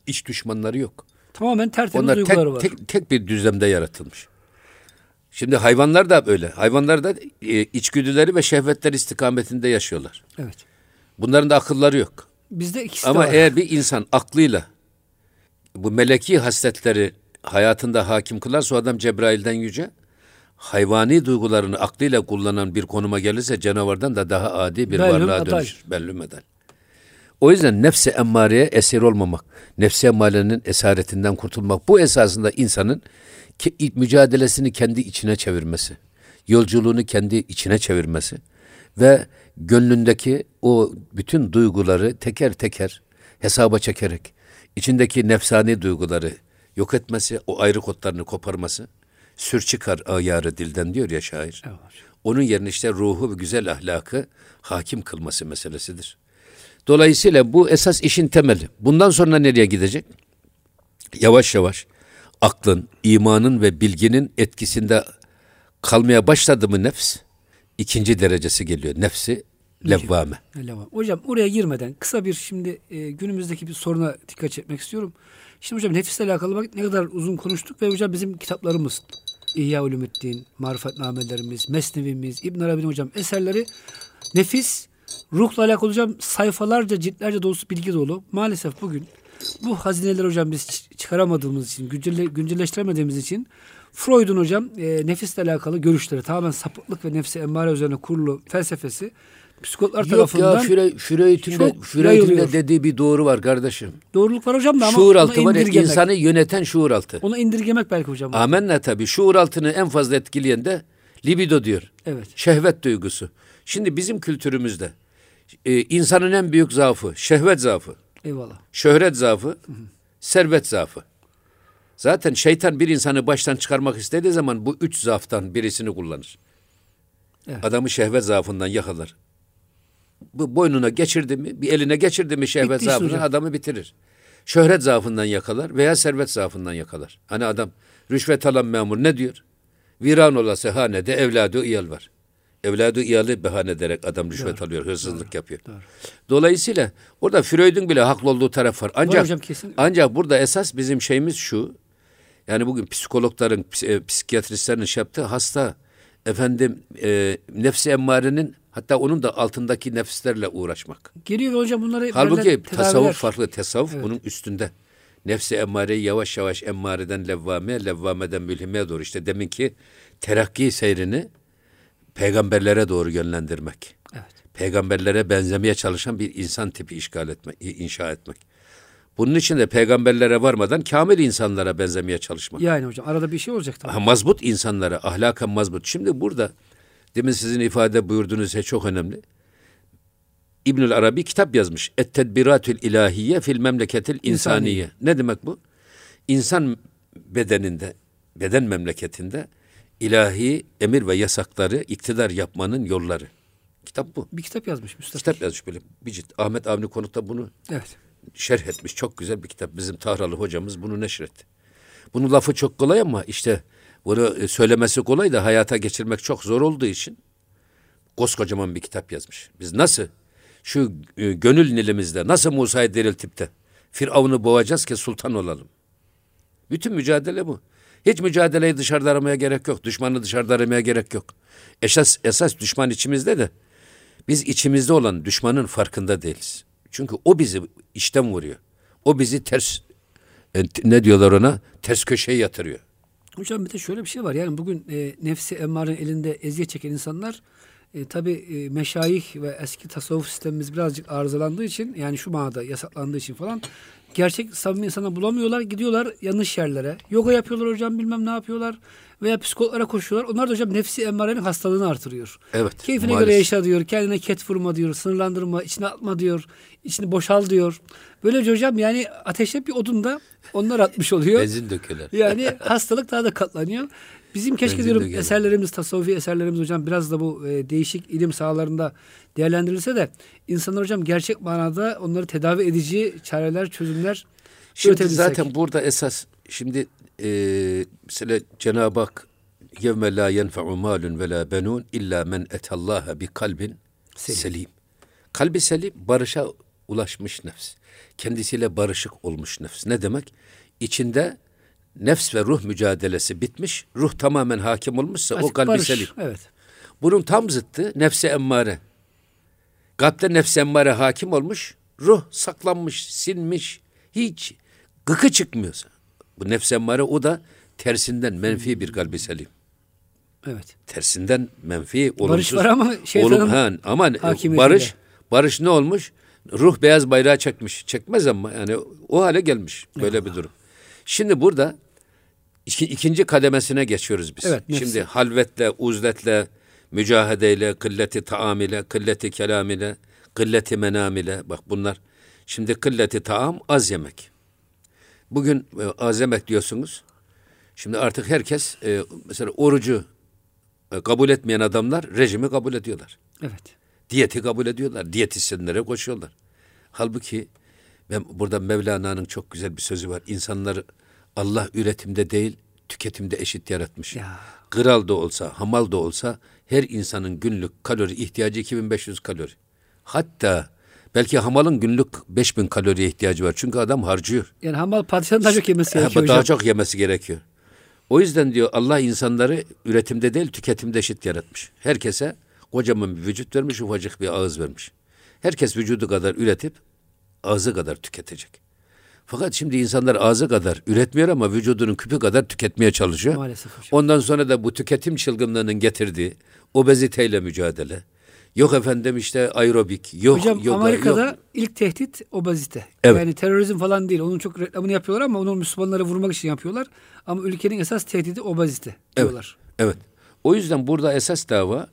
iç düşmanları yok. Tamamen tertemiz Onlar duyguları var. tek, tek, tek bir düzlemde yaratılmış. Şimdi hayvanlar da böyle. Hayvanlar da e, içgüdüleri ve şehvetler istikametinde yaşıyorlar. Evet. Bunların da akılları yok. Bizde ikisi Ama de var. eğer bir insan aklıyla bu meleki hasletleri hayatında hakim kılarsa o adam Cebrail'den yüce, hayvani duygularını aklıyla kullanan bir konuma gelirse canavardan da daha adi bir Bellüm varlığa adal. dönüşür. Bellüm edal. O yüzden nefse emmareye esir olmamak, nefse emmarenin esaretinden kurtulmak bu esasında insanın ki, mücadelesini kendi içine çevirmesi, yolculuğunu kendi içine çevirmesi ve gönlündeki o bütün duyguları teker teker hesaba çekerek içindeki nefsani duyguları yok etmesi, o ayrı kotlarını koparması, sür çıkar ayarı dilden diyor ya şair. Evet. Onun yerine işte ruhu ve güzel ahlakı hakim kılması meselesidir. Dolayısıyla bu esas işin temeli. Bundan sonra nereye gidecek? Yavaş yavaş aklın, imanın ve bilginin etkisinde kalmaya başladı mı nefs? ikinci derecesi geliyor. Nefsi levvame. Var. Hocam oraya girmeden kısa bir şimdi e, günümüzdeki bir soruna dikkat çekmek istiyorum. Şimdi hocam nefisle alakalı bak ne kadar uzun konuştuk ve hocam bizim kitaplarımız İhya Ulumuddin, Marifetnamelerimiz, Mesnevimiz, İbn Arabi'nin hocam eserleri nefis, ruhla alakalı hocam sayfalarca, ciltlerce dolusu bilgi dolu. Maalesef bugün bu hazineleri hocam biz çıkaramadığımız için, güncelle, güncelleştiremediğimiz için Freud'un hocam e, nefisle alakalı görüşleri tamamen sapıklık ve nefsi emmare üzerine kurulu felsefesi psikologlar Yok tarafından ya Füre, Füreyd'in de, yayılıyor. de dediği bir doğru var kardeşim. doğruluk var hocam da ama şuur altı var indirgemek. insanı yöneten şuur altı. Onu indirgemek belki hocam. Amenna tabii. Şuur altını en fazla etkileyen de libido diyor. Evet. Şehvet duygusu. Şimdi bizim kültürümüzde e, insanın en büyük zaafı şehvet zaafı, Eyvallah. şöhret zaafı, servet zaafı. Zaten şeytan bir insanı baştan çıkarmak istediği zaman bu üç zaaftan birisini kullanır. Evet. Adamı şehvet zaafından yakalar. Bu boynuna geçirdi mi, bir eline geçirdi mi şehvet Bitti işte zaafını hocam. adamı bitirir. Şöhret zaafından yakalar veya servet zaafından yakalar. Hani adam rüşvet alan memur ne diyor? Viran olası hanede evladı iyal var. Evladı iyalı bahane ederek adam rüşvet alıyor, hırsızlık yapıyor. Dolayısıyla orada Freud'un bile haklı olduğu taraf var. Ancak hocam, kesin. ancak burada esas bizim şeyimiz şu. Yani bugün psikologların, ps- e, psikiyatristlerin şey yaptığı hasta efendim e, nefsi emmarenin hatta onun da altındaki nefislerle uğraşmak. Geliyor ve hocam bunları Halbuki tasavvuf farklı. Tasavvuf bunun üstünde. Nefsi emmareyi yavaş yavaş emmareden levvame, levvameden mülhimeye doğru. işte deminki terakki seyrini peygamberlere doğru yönlendirmek. Evet. Peygamberlere benzemeye çalışan bir insan tipi işgal etmek, inşa etmek. Bunun için de peygamberlere varmadan kamil insanlara benzemeye çalışmak. Yani hocam arada bir şey olacak tabii. Ha, mazbut insanlara, ahlaken mazbut. Şimdi burada demin sizin ifade buyurduğunuz şey çok önemli. İbnül Arabi kitap yazmış. Et tedbiratül ilahiye fil memleketil insaniye. Ne demek bu? İnsan bedeninde, beden memleketinde ilahi emir ve yasakları iktidar yapmanın yolları. Kitap bu. Bir kitap yazmış Mustafa. Kitap yazmış böyle bir cilt. Ahmet Avni Konuk'ta bunu Evet. Şerh etmiş. Çok güzel bir kitap. Bizim Tahralı hocamız bunu neşretti. Bunun lafı çok kolay ama işte bunu e, söylemesi kolay da hayata geçirmek çok zor olduğu için koskocaman bir kitap yazmış. Biz nasıl şu e, gönül nilimizde nasıl Musa'yı diriltip de Firavun'u boğacağız ki sultan olalım. Bütün mücadele bu. Hiç mücadeleyi dışarıda aramaya gerek yok. Düşmanı dışarıda aramaya gerek yok. Esas, esas düşman içimizde de biz içimizde olan düşmanın farkında değiliz. Çünkü o bizi işten vuruyor. O bizi ters e, ne diyorlar ona? Ters köşeye yatırıyor. Hocam bir de şöyle bir şey var. Yani bugün e, nefsi emmarenin elinde eziyet çeken insanlar e, tabi e, meşayih ve eski tasavvuf sistemimiz birazcık arızalandığı için yani şu manada yasaklandığı için falan gerçek samimi insana bulamıyorlar. Gidiyorlar yanlış yerlere. Yoga yapıyorlar hocam bilmem ne yapıyorlar. Veya psikologlara koşuyorlar. Onlar da hocam nefsi emmarenin hastalığını artırıyor. Evet. Keyfine maalesef. göre yaşa diyor. Kendine ket vurma diyor. Sınırlandırma. içine atma diyor. içini boşal diyor. Böylece hocam yani ateşe bir odunda onlar atmış oluyor. Benzin döküyorlar. Yani hastalık daha da katlanıyor. Bizim keşke Benzin diyorum dökelim. eserlerimiz, tasavvufi eserlerimiz hocam biraz da bu e, değişik ilim sahalarında değerlendirilse de insanlar hocam gerçek manada onları tedavi edici çareler, çözümler Şimdi zaten burada esas şimdi e, mesela Cenab-ı Hak yevme la yenfe'u malun ve la benun illa men etallaha bi kalbin Selim. selim. Kalbi selim barışa ulaşmış nefs. Kendisiyle barışık olmuş nefs. Ne demek? İçinde nefs ve ruh mücadelesi bitmiş. Ruh tamamen hakim olmuşsa o Artık kalbi barış. selim. Evet. Bunun tam zıttı nefse emmare. Kalpte nefse emmare hakim olmuş, ruh saklanmış, sinmiş, hiç gıkı çıkmıyorsa. Bu nefse emmare o da tersinden menfi bir kalbi selim. Evet. Tersinden menfi, olumsuz. var ama şeytanın olum, ha, ama barış, barış ne olmuş? Ruh beyaz bayrağı çekmiş. Çekmez ama yani o hale gelmiş böyle bir durum. Şimdi burada iki, ikinci kademesine geçiyoruz biz. Evet, nefsi. Şimdi halvetle, uzletle, mücahedeyle, kılleti taam ile, kılleti kelam ile, kılleti menam ile. Bak bunlar. Şimdi kılleti taam az yemek. Bugün e, az yemek diyorsunuz. Şimdi artık herkes e, mesela orucu e, kabul etmeyen adamlar rejimi kabul ediyorlar. Evet. Diyeti kabul ediyorlar. Diyetisyenlere koşuyorlar. Halbuki ben burada Mevlana'nın çok güzel bir sözü var. İnsanları Allah üretimde değil tüketimde eşit yaratmış. Ya. Kral da olsa, hamal da olsa her insanın günlük kalori ihtiyacı 2500 kalori. Hatta belki hamalın günlük 5000 kaloriye ihtiyacı var. Çünkü adam harcıyor. Yani hamal padişahın daha çok yemesi gerekiyor daha hocam. çok yemesi gerekiyor. O yüzden diyor Allah insanları üretimde değil tüketimde eşit yaratmış. Herkese kocaman bir vücut vermiş, ufacık bir ağız vermiş. Herkes vücudu kadar üretip ağzı kadar tüketecek. Fakat şimdi insanlar ağzı kadar üretmiyor ama vücudunun küpü kadar tüketmeye çalışıyor. Maalesef hocam. Ondan sonra da bu tüketim çılgınlığının getirdiği obeziteyle mücadele. Yok efendim işte aerobik, yok Hocam yoga, Amerika'da yok. ilk tehdit obezite. Evet. Yani terörizm falan değil. Onun çok reklamını yapıyorlar ama onu Müslümanları vurmak için yapıyorlar. Ama ülkenin esas tehdidi obezite diyorlar. Evet. O yüzden burada esas dava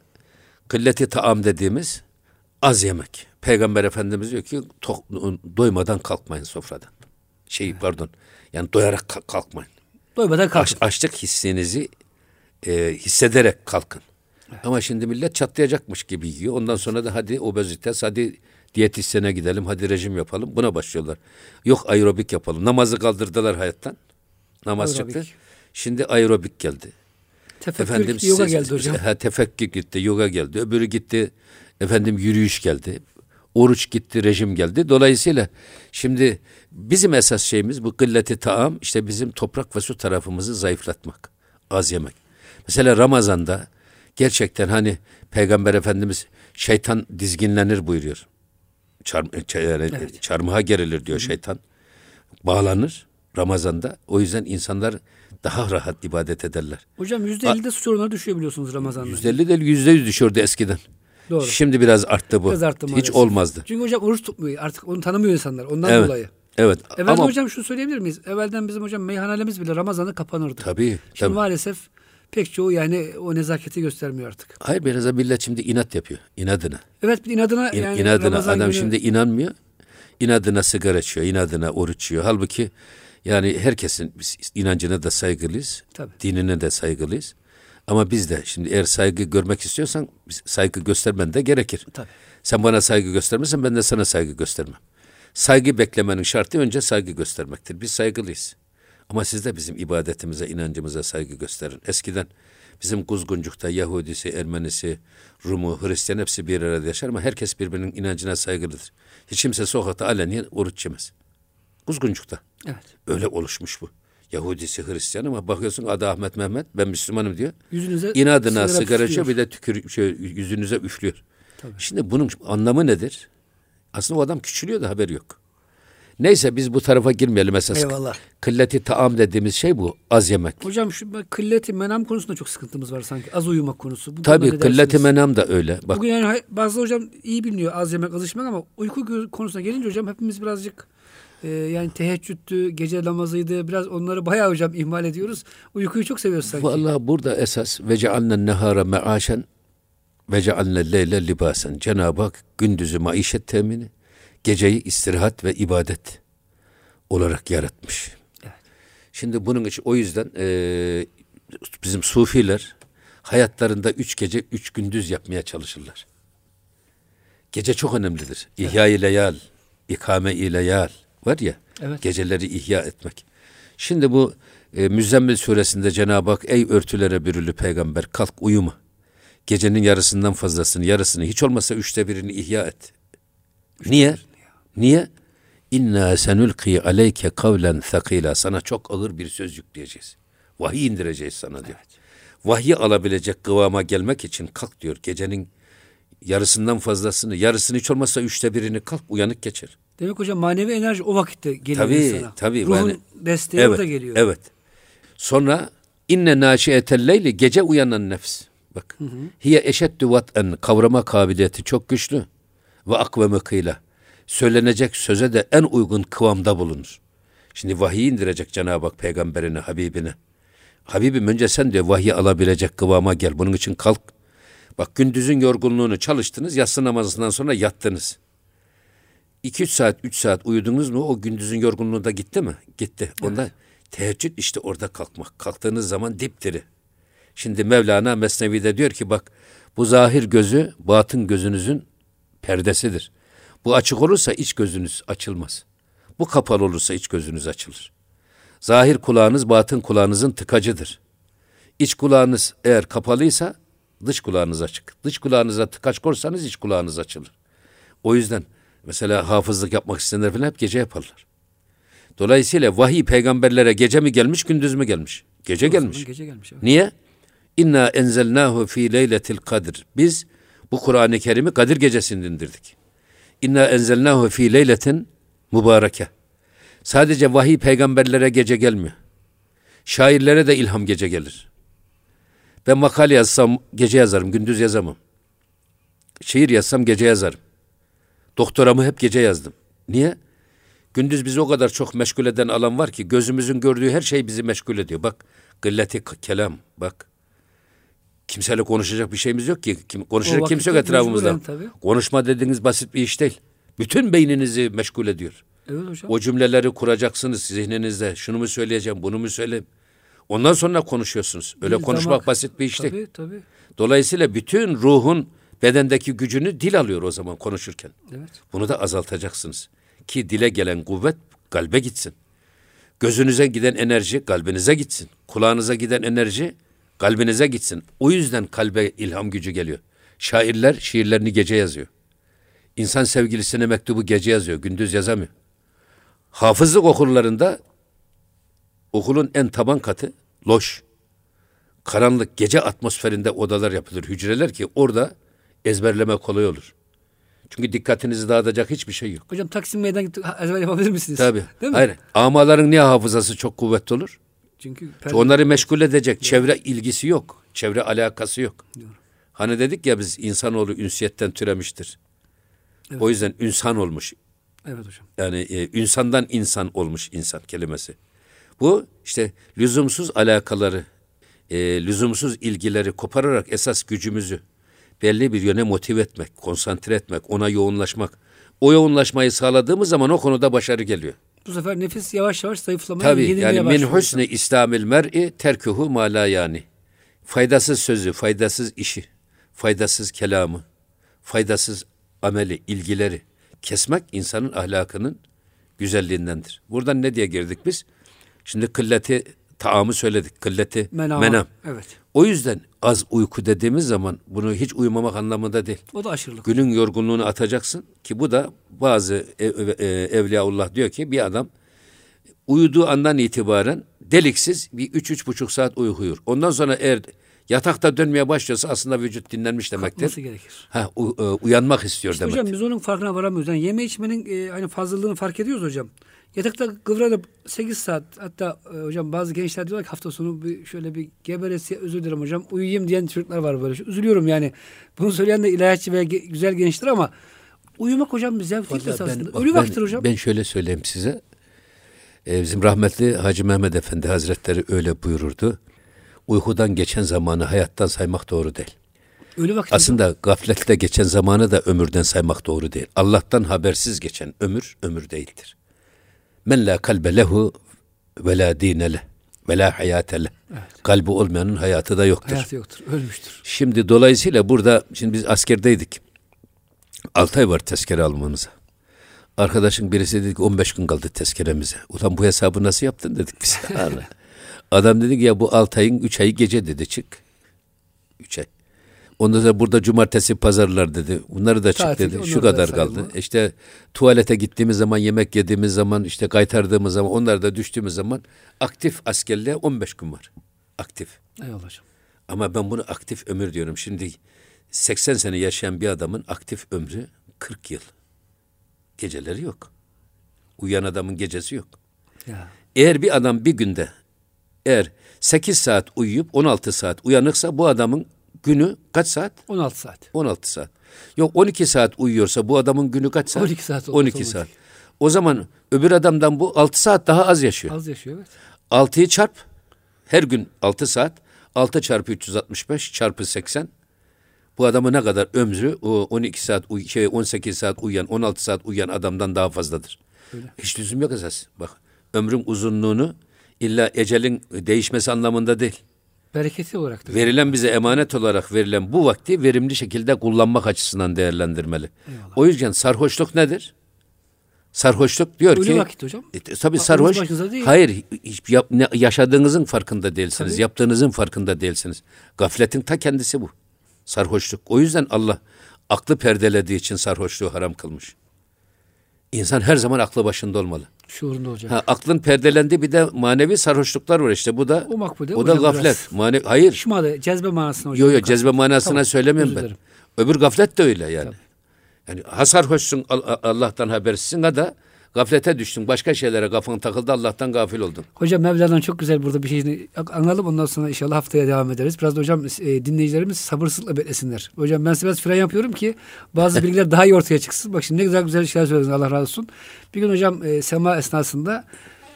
kılleti taam dediğimiz az yemek. Peygamber Efendimiz diyor ki tok, doymadan kalkmayın sofradan. Şey pardon. Yani doyarak kalk- kalkmayın. Doymadan kalkın. Aç, açlık hissinizi e, hissederek kalkın. Ama şimdi millet çatlayacakmış gibi yiyor. Ondan sonra da hadi obezites, hadi diyetisyene gidelim, hadi rejim yapalım. Buna başlıyorlar. Yok aerobik yapalım. Namazı kaldırdılar hayattan. Namaz Aerobik. çıktı. Şimdi aerobik geldi. Tefekkür Efendim gitti, yoga geldi hocam. Ha, tefekkür gitti, yoga geldi. Öbürü gitti, efendim yürüyüş geldi. Oruç gitti, rejim geldi. Dolayısıyla şimdi bizim esas şeyimiz bu kılleti taam işte bizim toprak ve su tarafımızı zayıflatmak. Az yemek. Mesela Ramazan'da gerçekten hani Peygamber Efendimiz şeytan dizginlenir buyuruyor. Çarm, ç- yani Çarmıha gerilir diyor şeytan. Bağlanır Ramazan'da. O yüzden insanlar daha rahat ibadet ederler. Hocam %50'de suç oranları düşüyor biliyorsunuz Ramazan'da. Yüzde elli değil yüzde yüz düşürdü eskiden. Doğru. Şimdi biraz arttı bu. Biraz arttı Hiç maalesef. olmazdı. Çünkü hocam oruç tutmuyor. Artık onu tanımıyor insanlar. Ondan Evet. dolayı. Evet. Evvelden Ama hocam şunu söyleyebilir miyiz? Evvelden bizim hocam meyhanelerimiz bile Ramazan'da kapanırdı. tabii. Şimdi tabii. maalesef pek çoğu yani o nezaketi göstermiyor artık. Hayır biraz da millet şimdi inat yapıyor. inadına. Evet bir inadına İn, yani inadına Ramazan adam günü- şimdi inanmıyor. İnadına sigara içiyor, inadına oruç yiyor. Halbuki yani herkesin inancına da saygılıyız. Tabii. Dinine de saygılıyız. Ama biz de şimdi eğer saygı görmek istiyorsan saygı göstermen de gerekir. Tabii. Sen bana saygı göstermezsen ben de sana saygı göstermem. Saygı beklemenin şartı önce saygı göstermektir. Biz saygılıyız. Ama siz de bizim ibadetimize, inancımıza saygı gösterin. Eskiden bizim Kuzguncuk'ta Yahudisi, Ermenisi, Rumu, Hristiyan hepsi bir arada yaşar ama herkes birbirinin inancına saygılıdır. Hiç kimse sokakta aleniye oruç yemez. Kuzguncuk'ta. Evet. Öyle oluşmuş bu. Yahudisi, Hristiyan ama bakıyorsun adı Ahmet Mehmet, ben Müslümanım diyor. Yüzünüze İnadına sigara içiyor bir de tükür, şey, yüzünüze üflüyor. Şimdi bunun anlamı nedir? Aslında o adam küçülüyor da haberi yok. Neyse biz bu tarafa girmeyelim esas. Eyvallah. Kılleti taam dediğimiz şey bu. Az yemek. Hocam şu kılleti menam konusunda çok sıkıntımız var sanki. Az uyumak konusu. Bu Tabii kılleti menam da öyle. Bak Bugün yani bazı hocam iyi biliniyor az yemek az içmek ama uyku konusuna gelince hocam hepimiz birazcık e, yani teheccüdtü, gece namazıydı biraz onları bayağı hocam ihmal ediyoruz. Uykuyu çok seviyoruz sanki. Vallahi burada esas ve cealne nehara meaşen ve cealne leyle libasen. Cenab-ı Hak gündüzü maişet temini, geceyi istirahat ve ibadet olarak yaratmış. Evet. Şimdi bunun için o yüzden eee, bizim sufiler hayatlarında üç gece üç gündüz yapmaya çalışırlar. Gece çok önemlidir. İhya-i leyal, ikame-i leyal var ya, Evet. geceleri ihya etmek. Şimdi bu e, Müzzemmil suresinde Cenab-ı Hak ey örtülere bürülü peygamber kalk uyuma. Gecenin yarısından fazlasını, yarısını hiç olmazsa üçte birini ihya et. Niye? Niye? İnna senulki aleyke kavlen thakila. Sana çok ağır bir söz yükleyeceğiz. Vahiy indireceğiz sana diyor. Vahyi alabilecek kıvama gelmek için kalk diyor. Gecenin yarısından fazlasını, yarısını hiç olmazsa üçte birini kalk uyanık geçir. Demek hocam manevi enerji o vakitte geliyor Tabii, insana. tabii. Ruhun Yani- desteği evet, orada geliyor. Evet. Sonra inne naşiyetel leyli gece uyanan nefs. Bak. Hiye eşeddü vat'en kavrama kabiliyeti çok güçlü ve akveme kıyla. Söylenecek söze de en uygun kıvamda bulunur. Şimdi vahiy indirecek Cenab-ı Hak peygamberine, Habibine. Habibim önce sen diyor vahiy alabilecek kıvama gel. Bunun için kalk. Bak gündüzün yorgunluğunu çalıştınız, yatsı namazından sonra yattınız. 2-3 saat, 3 saat uyudunuz mu o gündüzün yorgunluğu da gitti mi? Gitti. Onda teheccüd işte orada kalkmak. Kalktığınız zaman dipdiri. Şimdi Mevlana Mesnevi'de diyor ki bak bu zahir gözü batın gözünüzün perdesidir. Bu açık olursa iç gözünüz açılmaz. Bu kapalı olursa iç gözünüz açılır. Zahir kulağınız batın kulağınızın tıkacıdır. İç kulağınız eğer kapalıysa dış kulağınız açık. Dış kulağınıza tıkaç korsanız iç kulağınız açılır. O yüzden mesela hafızlık yapmak isteyenler falan hep gece yaparlar. Dolayısıyla vahiy peygamberlere gece mi gelmiş gündüz mü gelmiş? Gece gelmiş. Gece gelmiş. Evet. Niye? İnna enzelnahu fi leyletil kadir. Biz bu Kur'an-ı Kerim'i Kadir gecesinde indirdik. İnna enzelnahu fi leyletin mübareke. Sadece vahiy peygamberlere gece gelmiyor. Şairlere de ilham gece gelir. Ben makale yazsam gece yazarım, gündüz yazamam. Şiir yazsam gece yazarım. Doktoramı hep gece yazdım. Niye? Gündüz bizi o kadar çok meşgul eden alan var ki gözümüzün gördüğü her şey bizi meşgul ediyor. Bak gılleti kelam bak. Kimseyle konuşacak bir şeyimiz yok ki. Kim, konuşacak kimse yok etrafımızda. tabii. Konuşma dediğiniz basit bir iş değil. Bütün beyninizi meşgul ediyor. Evet hocam. O cümleleri kuracaksınız zihninizde. Şunu mu söyleyeceğim, bunu mu söyleyeyim. Ondan sonra konuşuyorsunuz. Öyle Dil, konuşmak damak. basit bir iş değil. Tabii tabii. Dolayısıyla bütün ruhun bedendeki gücünü dil alıyor o zaman konuşurken. Evet. Bunu da azaltacaksınız. Ki dile gelen kuvvet kalbe gitsin. Gözünüze giden enerji kalbinize gitsin. Kulağınıza giden enerji kalbinize gitsin. O yüzden kalbe ilham gücü geliyor. Şairler şiirlerini gece yazıyor. İnsan sevgilisine mektubu gece yazıyor, gündüz yazamıyor. Hafızlık okullarında okulun en taban katı loş. Karanlık gece atmosferinde odalar yapılır, hücreler ki orada ezberleme kolay olur. Çünkü dikkatinizi dağıtacak hiçbir şey yok. Hocam Taksim Meydan ezber yapabilir misiniz? Tabii. Değil mi? Hayır. Amaların niye hafızası çok kuvvetli olur? Çünkü Çünkü onları meşgul edecek çevre ilgisi yok. Çevre alakası yok. Hani dedik ya biz insanoğlu ünsiyetten türemiştir. O yüzden insan olmuş. Evet hocam. Yani e, insandan insan olmuş insan kelimesi. Bu işte lüzumsuz alakaları, e, lüzumsuz ilgileri kopararak esas gücümüzü belli bir yöne motive etmek, konsantre etmek, ona yoğunlaşmak. O yoğunlaşmayı sağladığımız zaman o konuda başarı geliyor. Bu sefer nefis yavaş yavaş zayıflamaya, Tabii yenilmeye yani min başlıyor. husni islamil mer'i terkuhu ma la yani. Faydasız sözü, faydasız işi, faydasız kelamı, faydasız ameli, ilgileri kesmek insanın ahlakının güzelliğindendir. Buradan ne diye girdik biz? Şimdi kılleti taamı söyledik. Kılleti Menama. menam. Evet. O yüzden az uyku dediğimiz zaman bunu hiç uyumamak anlamında değil. O da aşırılık. Günün yorgunluğunu atacaksın ki bu da bazı ev, e, evliyaullah diyor ki bir adam uyuduğu andan itibaren deliksiz bir üç, üç buçuk saat uyuyor. Ondan sonra eğer Yatakta dönmeye başlıyorsa aslında vücut dinlenmiş demektir. Kalkması gerekir. Ha, u- e, uyanmak istiyor İşte demektir. hocam biz onun farkına varamıyoruz. Yani yeme içmenin e, hani fazlalığını fark ediyoruz hocam. Yatakta kıvranıp 8 saat hatta e, hocam bazı gençler diyorlar ki hafta sonu bir şöyle bir geberesi özür dilerim hocam uyuyayım diyen çocuklar var böyle. Üzülüyorum yani. Bunu söyleyen de ilahiyatçı ve ge- güzel gençler ama uyumak hocam bir zevk değil esasında. Ölü vaktidir hocam. Ben şöyle söyleyeyim size. Ee, bizim rahmetli Hacı Mehmet Efendi Hazretleri öyle buyururdu. Uykudan geçen zamanı hayattan saymak doğru değil. Ölü vakit. Aslında gaflette geçen zamanı da ömürden saymak doğru değil. Allah'tan habersiz geçen ömür, ömür değildir. Men la kalbe lehu ve la dine leh ve la hayate leh. Kalbi olmayanın hayatı da yoktur. Hayatı yoktur. Ölmüştür. Şimdi dolayısıyla burada, şimdi biz askerdeydik. 6 ay var tezkere almamıza. Arkadaşın birisi dedi ki 15 gün kaldı tezkeremize. Ulan bu hesabı nasıl yaptın dedik biz. Adam dedi ki ya bu 6 ayın 3 ayı gece dedi çık. 3 ay. Ondan sonra burada cumartesi pazarlar dedi. Bunları da çık Tatil, dedi. Şu da kadar kaldı. İşte tuvalete gittiğimiz zaman, yemek yediğimiz zaman, işte kaytardığımız zaman, onları da düştüğümüz zaman aktif askerliğe 15 gün var. Aktif. Eyvallah hocam. Ama ben bunu aktif ömür diyorum. Şimdi 80 sene yaşayan bir adamın aktif ömrü 40 yıl. Geceleri yok. Uyuyan adamın gecesi yok. Ya. Eğer bir adam bir günde eğer 8 saat uyuyup 16 saat uyanıksa bu adamın günü kaç saat? 16 saat. 16 saat. Yok 12 saat uyuyorsa bu adamın günü kaç saat? 12 saat oldu, 12 tabii. saat. O zaman öbür adamdan bu 6 saat daha az yaşıyor. Az yaşıyor evet. 6'yı çarp. Her gün 6 saat. 6 çarpı 365 çarpı 80. Bu adamın ne kadar ömrü o 12 saat, uy- şey 18 saat uyuyan, 16 saat uyuyan adamdan daha fazladır. Hiç lüzum yok esas. Bak ömrün uzunluğunu illa ecelin değişmesi anlamında değil. Bereketi olarak da. Verilen bize emanet olarak verilen bu vakti verimli şekilde kullanmak açısından değerlendirmeli. O yüzden sarhoşluk nedir? Sarhoşluk diyor Ölü ki vakit hocam. e, tabii sarhoş. Hayır, hiç yap- ne- yaşadığınızın farkında değilsiniz. Tabii. Yaptığınızın farkında değilsiniz. Gafletin ta kendisi bu. Sarhoşluk. O yüzden Allah aklı perdelediği için sarhoşluğu haram kılmış. İnsan her zaman aklı başında olmalı. Şuurunda olacak. Ha, aklın perdelendi bir de manevi sarhoşluklar var işte. Bu da O makbule o da gaflet. biraz. Mane hayır. Şımadı, cezbe manasına hocam. Yo yo cezbe manasına Tamam, söylemiyorum ben. dilerim. Öbür gaflet de öyle yani. Yani hasar hoşsun Al- Allah'tan habersizsin ya da gaflete düştün. Başka şeylere kafan takıldı Allah'tan gafil oldun. Hocam Mevla'dan çok güzel burada bir şeyini anladım. Ondan sonra inşallah haftaya devam ederiz. Biraz da hocam e, dinleyicilerimiz sabırsızlıkla beklesinler. Hocam ben size biraz fren yapıyorum ki bazı bilgiler daha iyi ortaya çıksın. Bak şimdi ne güzel güzel şeyler söylediniz Allah razı olsun. Bir gün hocam e, sema esnasında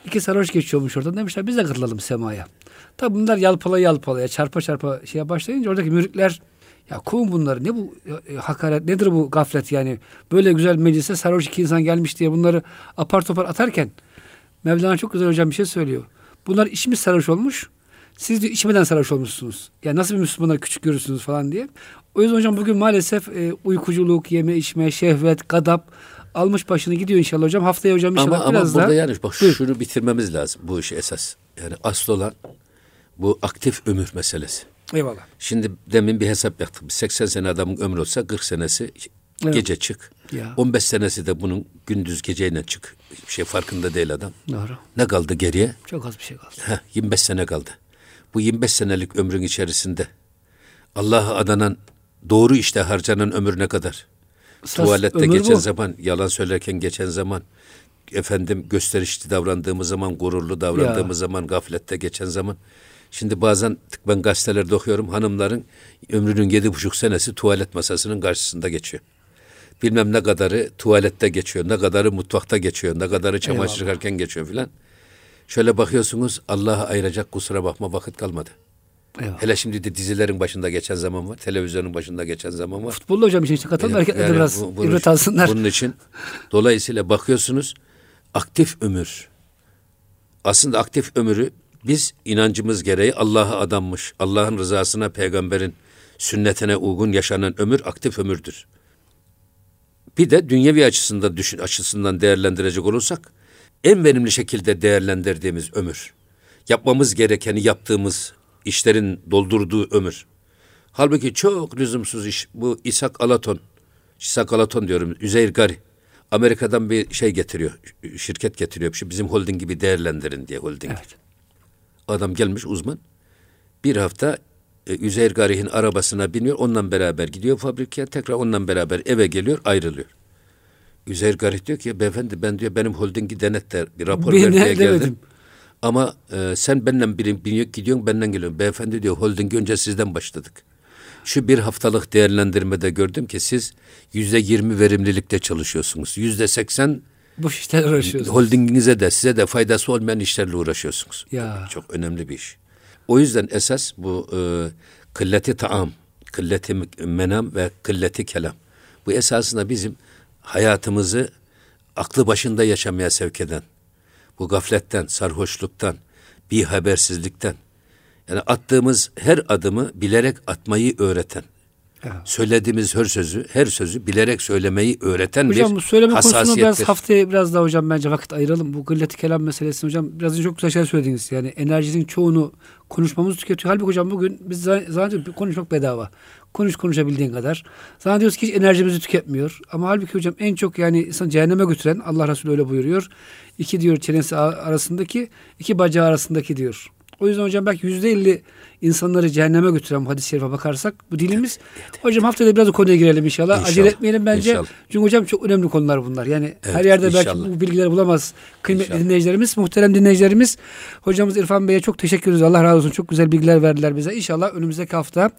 iki sarhoş geçiyormuş oradan. Demişler biz de katılalım semaya. Tabi bunlar yalpala yalpalaya çarpa çarpa şeye başlayınca oradaki mürikler ya kovun bunları ne bu e, hakaret nedir bu gaflet yani böyle güzel meclise sarhoş iki insan gelmiş diye bunları apar topar atarken Mevlana çok güzel hocam bir şey söylüyor. Bunlar içmiş sarhoş olmuş. Siz de içmeden sarhoş olmuşsunuz. Yani nasıl bir Müslümana küçük görürsünüz falan diye. O yüzden hocam bugün maalesef e, uykuculuk, yeme içme, şehvet, gadap almış başını gidiyor inşallah hocam. Haftaya hocam inşallah Ama, ama biraz burada daha. yani bak Buyur. şunu bitirmemiz lazım bu işi esas. Yani asıl olan bu aktif ömür meselesi. Eyvallah. Şimdi demin bir hesap yaptık. 80 sene adamın ömrü olsa 40 senesi Evet. gece çık. Ya. 15 senesi de bunun gündüz geceyle çık. Bir şey farkında değil adam. Doğru. Ne kaldı geriye? Çok az bir şey kaldı. Heh, 25 sene kaldı. Bu 25 senelik ömrün içerisinde Allah'a adanan doğru işte harcanan ömür ne kadar? Esas Tuvalette geçen bu. zaman, yalan söylerken geçen zaman, efendim gösterişli davrandığımız zaman, gururlu davrandığımız zaman, gaflette geçen zaman. Şimdi bazen ben gazetelerde okuyorum hanımların ömrünün yedi buçuk senesi tuvalet masasının karşısında geçiyor. Bilmem ne kadarı tuvalette geçiyor, ne kadarı mutfakta geçiyor, ne kadarı çamaşır yıkarken geçiyor filan. Şöyle bakıyorsunuz Allah'a ayıracak kusura bakma vakit kalmadı. Eyvallah. Hele şimdi de dizilerin başında geçen zaman var, televizyonun başında geçen zaman var. Futbolda hocam işin içine katalım. Yani- yani biraz bu- bunun ibret için- alsınlar. Bunun için dolayısıyla bakıyorsunuz aktif ömür. Aslında aktif ömürü biz inancımız gereği Allah'a adanmış, Allah'ın rızasına, peygamberin sünnetine uygun yaşanan ömür aktif ömürdür. Bir de dünyevi açısından düşün, açısından değerlendirecek olursak en verimli şekilde değerlendirdiğimiz ömür. Yapmamız gerekeni yaptığımız işlerin doldurduğu ömür. Halbuki çok lüzumsuz iş. Bu İshak Alaton, İshak Alaton diyorum, Üzeyir Gari. Amerika'dan bir şey getiriyor, şirket getiriyor. Şu bizim holding gibi değerlendirin diye holding. Evet. Adam gelmiş uzman. Bir hafta e, Üzeyir Garih'in arabasına biniyor. Onunla beraber gidiyor fabrikaya. Tekrar onunla beraber eve geliyor ayrılıyor. Üzeyir Garih diyor ki beyefendi ben diyor benim holdingi denet de bir rapor Bir ver diye ne geldim. demedim. Ama e, sen benimle bir, biniyor, gidiyorsun benden geliyorsun. Beyefendi diyor holdingi önce sizden başladık. Şu bir haftalık değerlendirmede gördüm ki siz yüzde yirmi verimlilikte çalışıyorsunuz. Yüzde seksen Boş işlerle uğraşıyoruz. holdinginize de size de faydası olmayan işlerle uğraşıyorsunuz. Ya. Çok önemli bir iş. O yüzden esas bu e, kılleti taam, kılleti menam ve kılleti kelam. Bu esasında bizim hayatımızı aklı başında yaşamaya sevk eden, bu gafletten, sarhoşluktan, bir habersizlikten, yani attığımız her adımı bilerek atmayı öğreten, Ya. söylediğimiz her sözü, her sözü bilerek söylemeyi öğreten Hocam bir bu söyleme konusunu biraz haftaya biraz daha hocam bence vakit ayıralım. Bu gılleti kelam meselesini hocam biraz önce çok güzel şeyler söylediniz. Yani enerjinin çoğunu konuşmamız tüketiyor. Halbuki hocam bugün biz zan- zannediyoruz ki konuşmak bedava. Konuş konuşabildiğin kadar. Zannediyoruz ki hiç enerjimizi tüketmiyor. Ama halbuki hocam en çok yani insan cehenneme götüren Allah Resulü öyle buyuruyor. İki diyor çenesi arasındaki, iki bacağı arasındaki diyor. O yüzden hocam belki yüzde elli insanları cehenneme götüren bu hadis-i şerife bakarsak bu dilimiz. Hocam haftada biraz o konuya girelim inşallah. İnşallah, Acele etmeyelim bence. inşallah. Çünkü hocam çok önemli konular bunlar. Yani Evet, her yerde belki inşallah. bu bilgileri bulamaz kıymetli İnşallah. dinleyicilerimiz, muhterem dinleyicilerimiz. Hocamız İrfan Bey'e çok teşekkür ederiz. Allah razı olsun. Çok güzel bilgiler verdiler bize. İnşallah önümüzdeki hafta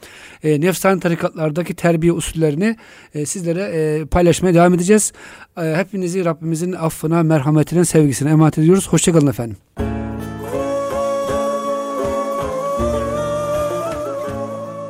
e, nefsani tarikatlardaki terbiye usullerini e, sizlere e, paylaşmaya devam edeceğiz. E, hepinizi Rabbimizin affına, merhametine, sevgisine emanet ediyoruz. Hoşçakalın efendim.